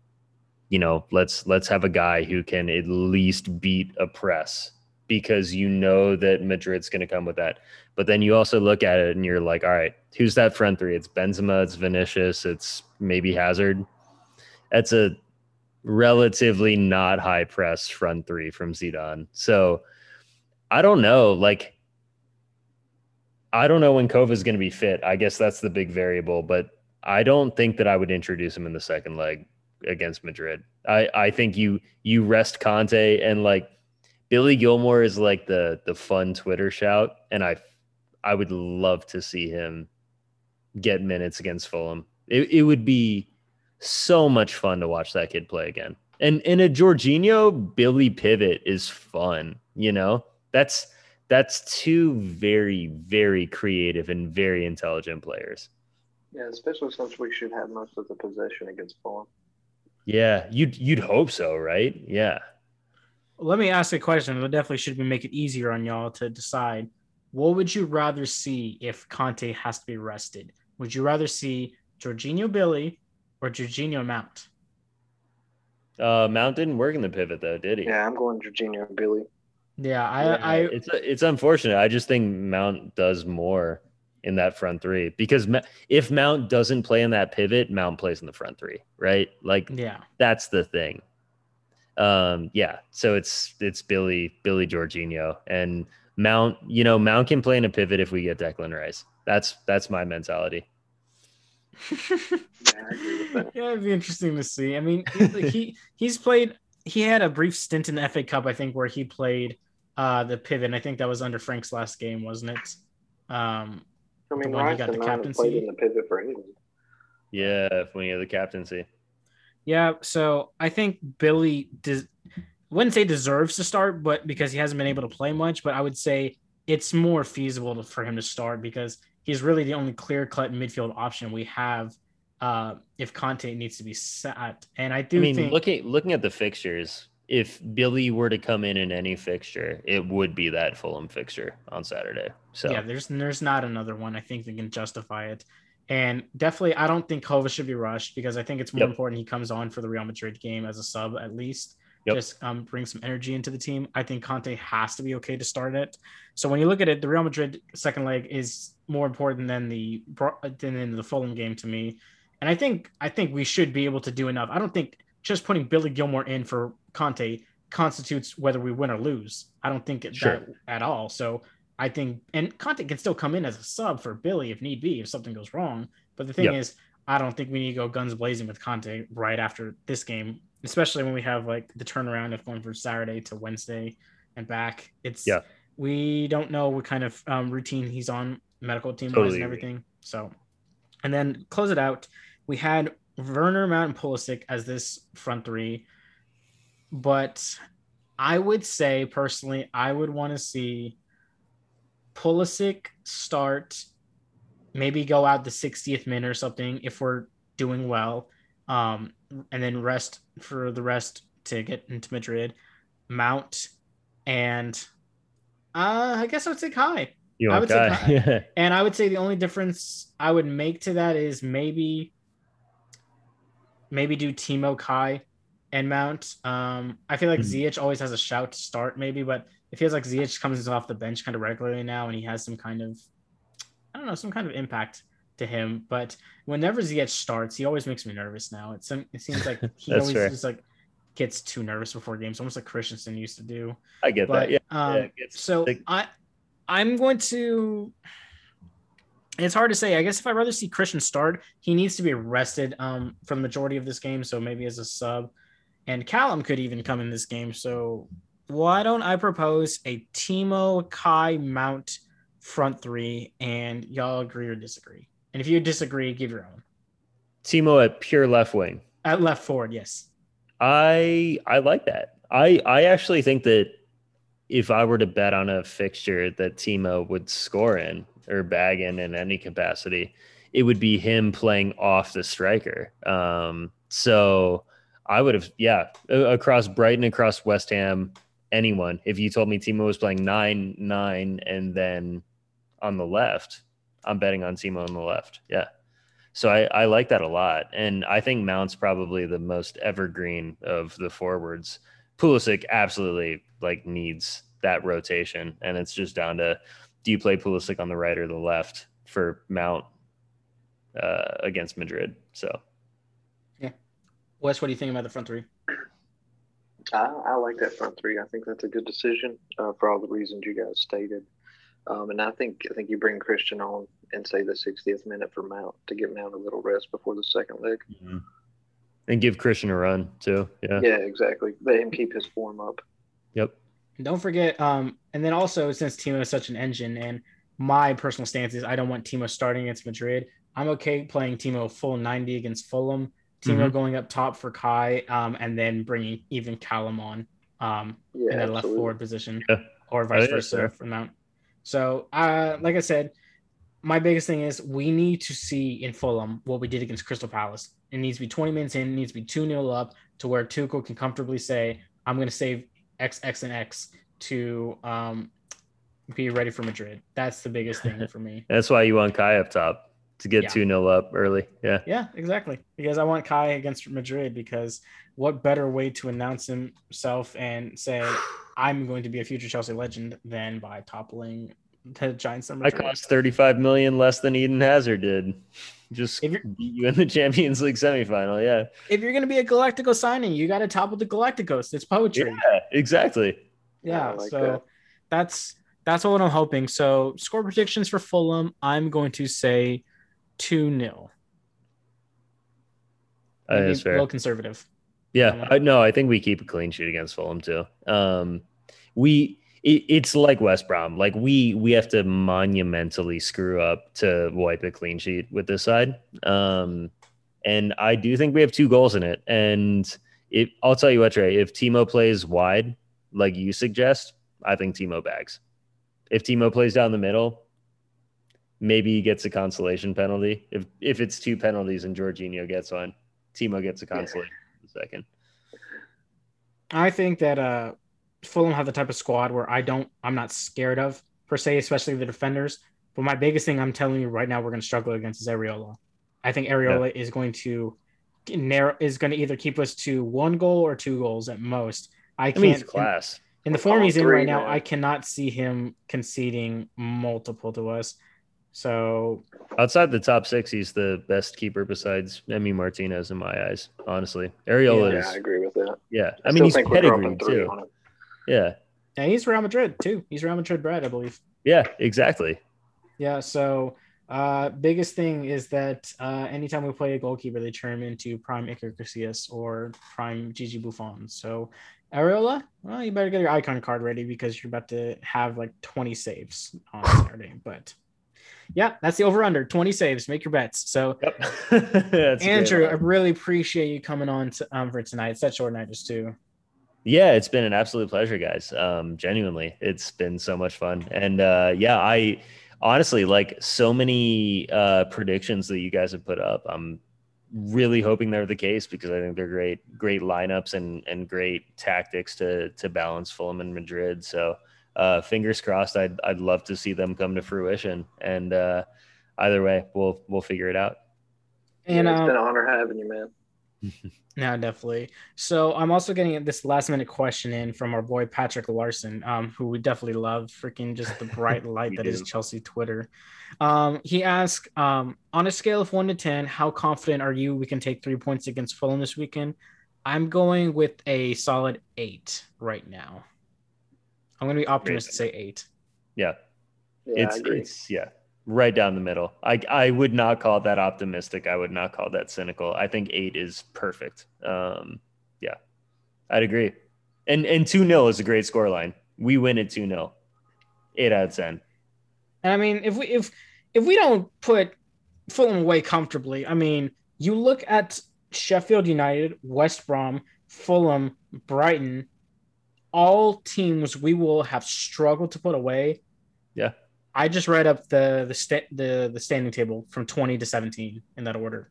you know, let's let's have a guy who can at least beat a press because you know that Madrid's gonna come with that. But then you also look at it and you're like, all right, who's that front three? It's Benzema, it's Vinicius, it's maybe Hazard. That's a relatively not high press front three from Zidane. So I don't know. Like, I don't know when Kova is going to be fit. I guess that's the big variable, but I don't think that I would introduce him in the second leg against Madrid. I, I think you you rest Kanté and like Billy Gilmour is like the the fun Twitter shout, and I I would love to see him get minutes against Fulham. It, it would be so much fun to watch that kid play again. And in a Jorginho Billy pivot is fun, you know? That's that's two very very creative and very intelligent players. Yeah, especially since we should have most of the possession against Fulham. Yeah, you'd you'd hope so, right? Yeah. Let me ask a question. It definitely should be make it easier on y'all to decide. What would you rather see if Kanté has to be rested? Would you rather see Jorginho Billy or Jorginho Mount? Uh, Mount didn't work in the pivot though, did he? Yeah, I'm going Jorginho Billy. Yeah, I, yeah, I, it's it's unfortunate. I just think Mount does more in that front three because if Mount doesn't play in that pivot, Mount plays in the front three, right? Like, yeah, that's the thing. Um, yeah. So it's it's Billy Billy Jorginho and Mount, you know, Mount can play in a pivot if we get Declan Rice. That's that's my mentality. yeah, it'd be interesting to see. I mean, he he's played. He had a brief stint in the FA Cup, I think, where he played uh, the pivot. And I think that was under Frank's last game, wasn't it? Um, I mean, when he got the captaincy. in the pivot for England. Yeah, when he had the captaincy. Yeah, so I think Billy des- wouldn't say deserves to start, but because he hasn't been able to play much, but I would say it's more feasible to, for him to start because he's really the only clear cut midfield option we have uh, if Kanté needs to be sat. And I do I mean, think looking looking at the fixtures, if Billy were to come in in any fixture, it would be that Fulham fixture on Saturday. So yeah, there's there's not another one I think that can justify it. And definitely, I don't think Kova should be rushed because I think it's more Yep. important he comes on for the Real Madrid game as a sub at least. Yep. Just um, bring some energy into the team. I think Kanté has to be okay to start it. So when you look at it, the Real Madrid second leg is more important than the than in the Fulham game to me. And I think I think we should be able to do enough. I don't think just putting Billy Gilmour in for Kanté constitutes whether we win or lose. I don't think it, Sure. that at all. So I think, and Kanté can still come in as a sub for Billy if need be, if something goes wrong. But the thing Yep. is, I don't think we need to go guns blazing with Kanté right after this game, especially when we have like the turnaround of going from Saturday to Wednesday and back. It's Yeah. we don't know what kind of um, routine he's on, medical team wise Totally and everything. So, and then close it out. We had Werner, Mount, and Pulisic as this front three, but I would say personally, I would want to see Pulisic start, maybe go out the 60th minute or something if we're doing well, um, and then rest for the rest to get into Madrid, Mount, and uh, I guess I would say Kai. you I would say Kai? Kai. Yeah. And I would say the only difference I would make to that is maybe maybe do Timo Kai and Mount. Um, I feel like Hmm. Ziyech always has a shout to start, maybe, but it feels like Ziyech comes off the bench kind of regularly now, and he has some kind of I don't know some kind of impact to him. But whenever Ziyech starts, he always makes me nervous now. It, seem- it seems like he always fair. just like gets too nervous before games, almost like Christensen used to do. I get But that. Yeah. um, yeah, it's- so I I'm going to it's hard to say. I guess if I'd rather see Christian start, he needs to be rested um for the majority of this game, so maybe as a sub. And Callum could even come in this game. So why don't I propose a Timo Kai Mount front three and y'all agree or disagree? And if you disagree, give your own. Timo at pure left wing. At left forward, yes. I I like that. I I actually think that if I were to bet on a fixture that Timo would score in or bag in in any capacity, it would be him playing off the striker. Um, so I would have, yeah, across Brighton, across West Ham, anyone. If you told me Timo was playing nine nine and then on the left, I'm betting on Timo on the left. Yeah. So I, I like that a lot. And I think Mount's probably the most evergreen of the forwards. Pulisic absolutely like needs that rotation. And it's just down to do you play Pulisic on the right or the left for Mount uh, against Madrid? So Wes, what do you think about the front three? I, I like that front three. I think that's a good decision uh, for all the reasons you guys stated. Um, and I think I think you bring Christian on and say the 60th minute for Mount to give Mount a little rest before the second leg. and give Christian a run too. Yeah. Yeah, exactly. Let him keep his form up. Yep. And don't forget, um, and then also since Timo is such an engine, and my personal stance is I don't want Timo starting against Madrid. I'm okay playing Timo full 90 against Fulham. Timo Mhm. going up top for Kai, um, and then bringing even Callum on um, Yeah, in that left forward position, Yeah. or vice versa fair. for Mount. So, uh, like I said, my biggest thing is we need to see in Fulham what we did against Crystal Palace. It needs to be 20 minutes in, it needs to be 2 0 up to where Tuchel can comfortably say, I'm going to save X, X, and X to um, be ready for Madrid. That's the biggest thing for me. That's why you want Kai up top to get Yeah. 2 0 up early. Yeah. Yeah, exactly. Because I want Kai against Madrid because what better way to announce himself and say, I'm going to be a future Chelsea legend than by toppling the Giants of I Madrid. cost 35 million less than Eden Hazard did. Just If you're- beat you in the Champions League semifinal. Yeah. if you're going to be a Galactico signing, you got to topple the Galacticos. It's poetry. Yeah, exactly. Yeah. I like so that. that's that's what I'm hoping. So score predictions for Fulham, I'm going to say 2 0. I think that's A little conservative. Yeah, I, no, I think we keep a clean sheet against Fulham too. Um, we it, it's like West Brom. Like we we have to monumentally screw up to wipe a clean sheet with this side. Um, and I do think we have two goals in it. And it, I'll tell you what, Trey, if Timo plays wide, like you suggest, I think Timo bags. If Timo plays down the middle, maybe he gets a consolation penalty. If if it's two penalties and Jorginho gets one, Timo gets a consolation yeah. second. I think that uh Fulham have the type of squad where I don't I'm not scared of per se, especially the defenders. But my biggest thing I'm telling you right now we're going to struggle against is Areola. I think Areola yeah. is going to narrow is going to either keep us to one goal or two goals at most. I can't. I mean, class. In, in the form he's in right now, I cannot see him conceding multiple to us. So outside the top six, he's the best keeper besides Emi Martinez in my eyes. Honestly, Areola yeah, is. I agree with that. Yeah, I, I mean he's pedigree too. Yeah. Yeah, he's Real Madrid too. He's Real Madrid bred, I believe. Yeah, exactly. Yeah, so uh, biggest thing is that uh, anytime we play a goalkeeper, they turn him into prime Iker Casillas or prime Gigi Buffon. So Areola, well, you better get your icon card ready because you're about to have like 20 saves on Saturday. But yeah, that's the over under 20 saves. Make your bets. So, yep. Andrew, I really appreciate you coming on to, um, for tonight. It's that short night just too. Yeah, it's been an absolute pleasure, guys. Um, genuinely, it's been so much fun. And uh, yeah, I honestly like so many uh, predictions that you guys have put up. I'm really hoping they're the case because I think they're great, great lineups and and great tactics to to balance Fulham and Madrid. So uh, fingers crossed. I'd I'd love to see them come to fruition. And uh, either way, we'll we'll figure it out. And yeah, it's um, been an honor having you, man. No, definitely. So I'm also getting this last minute question in from our boy Patrick Larson, um, who we definitely love. Freaking just the bright light that do. is Chelsea Twitter. Um, he asked, um, on a scale of one to ten, how confident are you we can take three points against Fulham this weekend? I'm going with a solid eight right now. I'm going to be optimistic, and say eight. Yeah, yeah it's it's yeah right down the middle. I I would not call that optimistic. I would not call that cynical. I think eight is perfect. Um, yeah, I'd agree. And and two 0 is a great score line. We win at two 0 Eight out of ten. And I mean, if we if if we don't put Fulham away comfortably, I mean, you look at Sheffield United, West Brom, Fulham, Brighton, all teams we will have struggled to put away. Yeah. I just read up the the sta- the the standing table from 20 to 17 in that order.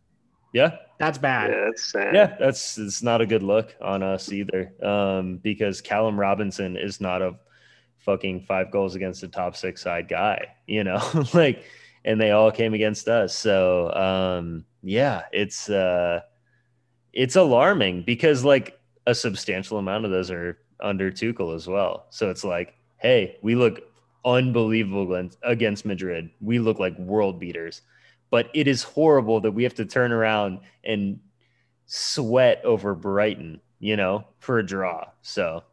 Yeah, that's bad. Yeah, that's sad. Yeah, that's it's not a good look on us either. Um, because Callum Robinson is not a fucking five goals against the top six side guy, you know, like, and they all came against us. So, um, yeah, it's uh, it's alarming because like a substantial amount of those are under Tuchel as well. So it's like, hey, we look unbelievable against Madrid. We look like world beaters, but it is horrible that we have to turn around and sweat over Brighton, you know, for a draw. So,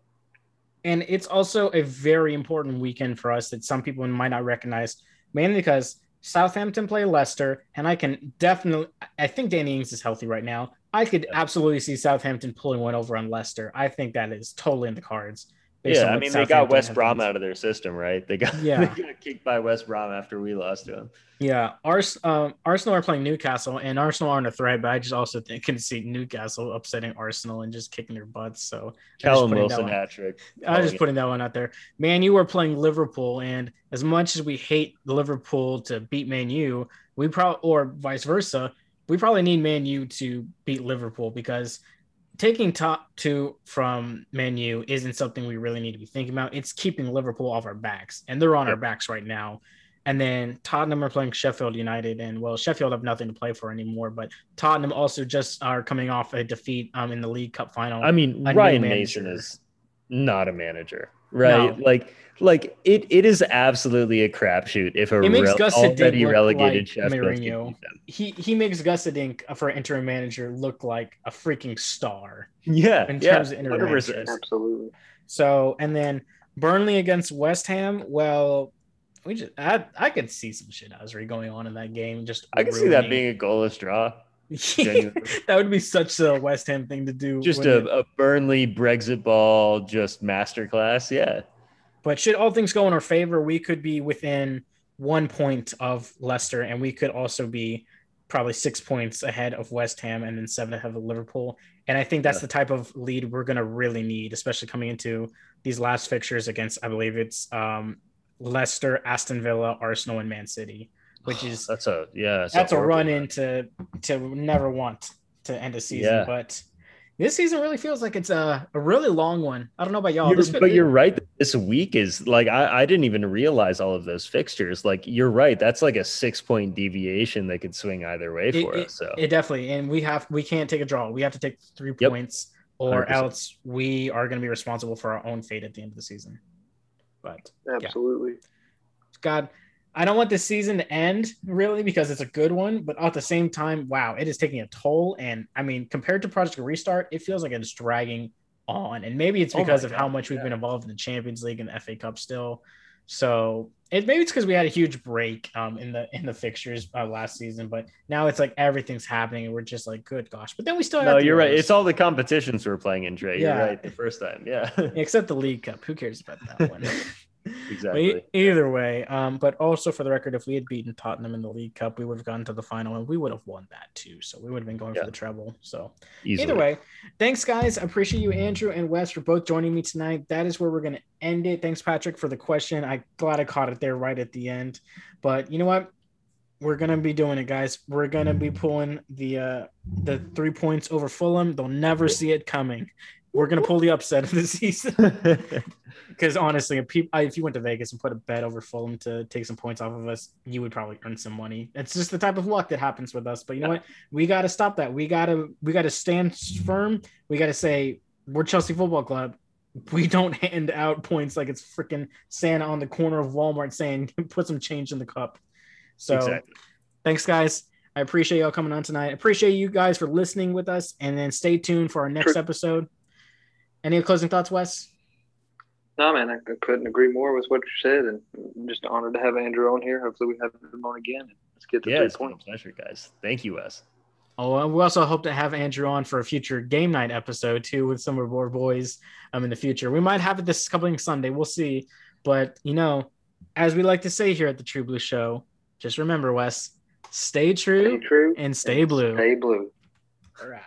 and it's also a very important weekend for us that some people might not recognize, mainly because Southampton play Leicester, and I can definitely, I think Danny Ings is healthy right now. I could absolutely see Southampton pulling one over on Leicester. I think that is totally in the cards yeah, I mean, they got West Brom out of their system, right? They got yeah, they got kicked by West Brom after we lost to them. Yeah, Ars- um, Arsenal are playing Newcastle, and Arsenal aren't a threat, but I just also think can see Newcastle upsetting Arsenal and just kicking their butts. So Callum Wilson hat trick. I was just putting that one out there. Man, you were playing Liverpool, and as much as we hate Liverpool to beat Man U, we probably or vice versa, we probably need Man U to beat Liverpool because taking top two from Man U isn't something we really need to be thinking about. It's keeping Liverpool off our backs, and they're on our backs right now. And then Tottenham are playing Sheffield United, and well, Sheffield have nothing to play for anymore. But Tottenham also just are coming off a defeat um, in the League Cup final. I mean, Ryan Mason is not a manager, right? No. Like like it, it is absolutely a crapshoot if a it makes rel- already relegated like chef Mourinho. He he makes Guus Hiddink for interim manager look like a freaking star. Yeah, in yeah, terms of interim managers. absolutely. So and then Burnley against West Ham. Well, we just I I could see some shit shithousery going on in that game. Just I can see that being a goalless draw. that would be such a West Ham thing to do. Just a, a Burnley Brexit ball, just masterclass. Yeah. But should all things go in our favor, we could be within one point of Leicester, and we could also be probably six points ahead of West Ham and then seven ahead of Liverpool. And I think that's Yeah. the type of lead we're going to really need, especially coming into these last fixtures against, I believe it's um, Leicester, Aston Villa, Arsenal, and Man City, which is That's a yeah. that's a run run. into to never want to end a season. Yeah. But this season really feels like it's a, a really long one. I don't know about y'all. You're- This, but you're right. This week is like I, I didn't even realize all of those fixtures. Like you're right. That's like a six point deviation that could swing either way It- for us. So It definitely, and we have we can't take a draw. We have to take three Yep. points, or 100%. else we are going to be responsible for our own fate at the end of the season. But Absolutely. God, I don't want this season to end really because it's a good one, but at the same time, wow, it is taking a toll. And I mean, compared to Project Restart, it feels like it's dragging on. And maybe it's Oh because of how God, much we've been involved in the Champions League and the FA Cup still. So it maybe it's because we had a huge break um, in the in the fixtures uh, last season, but now it's like everything's happening and we're just like, good gosh. But then we still no, you're right. It's all the competitions we're playing in Trey. Yeah. You're right. The first time. Yeah. except the League Cup. Who cares about that one? exactly. But either way, um, but also for the record, if we had beaten Tottenham in the League Cup, we would have gone to the final and we would have won that too. So we would have been going Yeah. for the treble. So Easily. either way, thanks guys. I appreciate you, Andrew and Wes, for both joining me tonight. That is where we're gonna end it. Thanks, Patrick, for the question. I glad I caught it there right at the end. But you know what? We're gonna be doing it, guys. We're gonna be pulling the uh the three points over Fulham. They'll never see it coming. We're gonna pull the upset of the season. Because honestly, if, if you went to Vegas and put a bet over Fulham to take some points off of us, you would probably earn some money. It's just the type of luck that happens with us. But you know what? We got to stop that. We got to we got to stand firm. We got to say we're Chelsea Football Club. We don't hand out points like it's freaking Santa on the corner of Walmart saying put some change in the cup. So exactly. thanks, guys. I appreciate y'all coming on tonight. I appreciate you guys for listening with us, and then stay tuned for our next episode. Any closing thoughts, Wes? No, man, I I couldn't agree more with what you said, and I'm just honored to have Andrew on here. Hopefully, we have him on again. Let's get the Yeah, three it's been a points. pleasure, guys. Thank you, Wes. Oh, and we also hope to have Andrew on for a future game night episode too with some of our boys um in the future. We might have it this coming Sunday. We'll see. But you know, as we like to say here at the True Blue Show, just remember, Wes, stay Stay true true and stay blue. Stay blue. All right.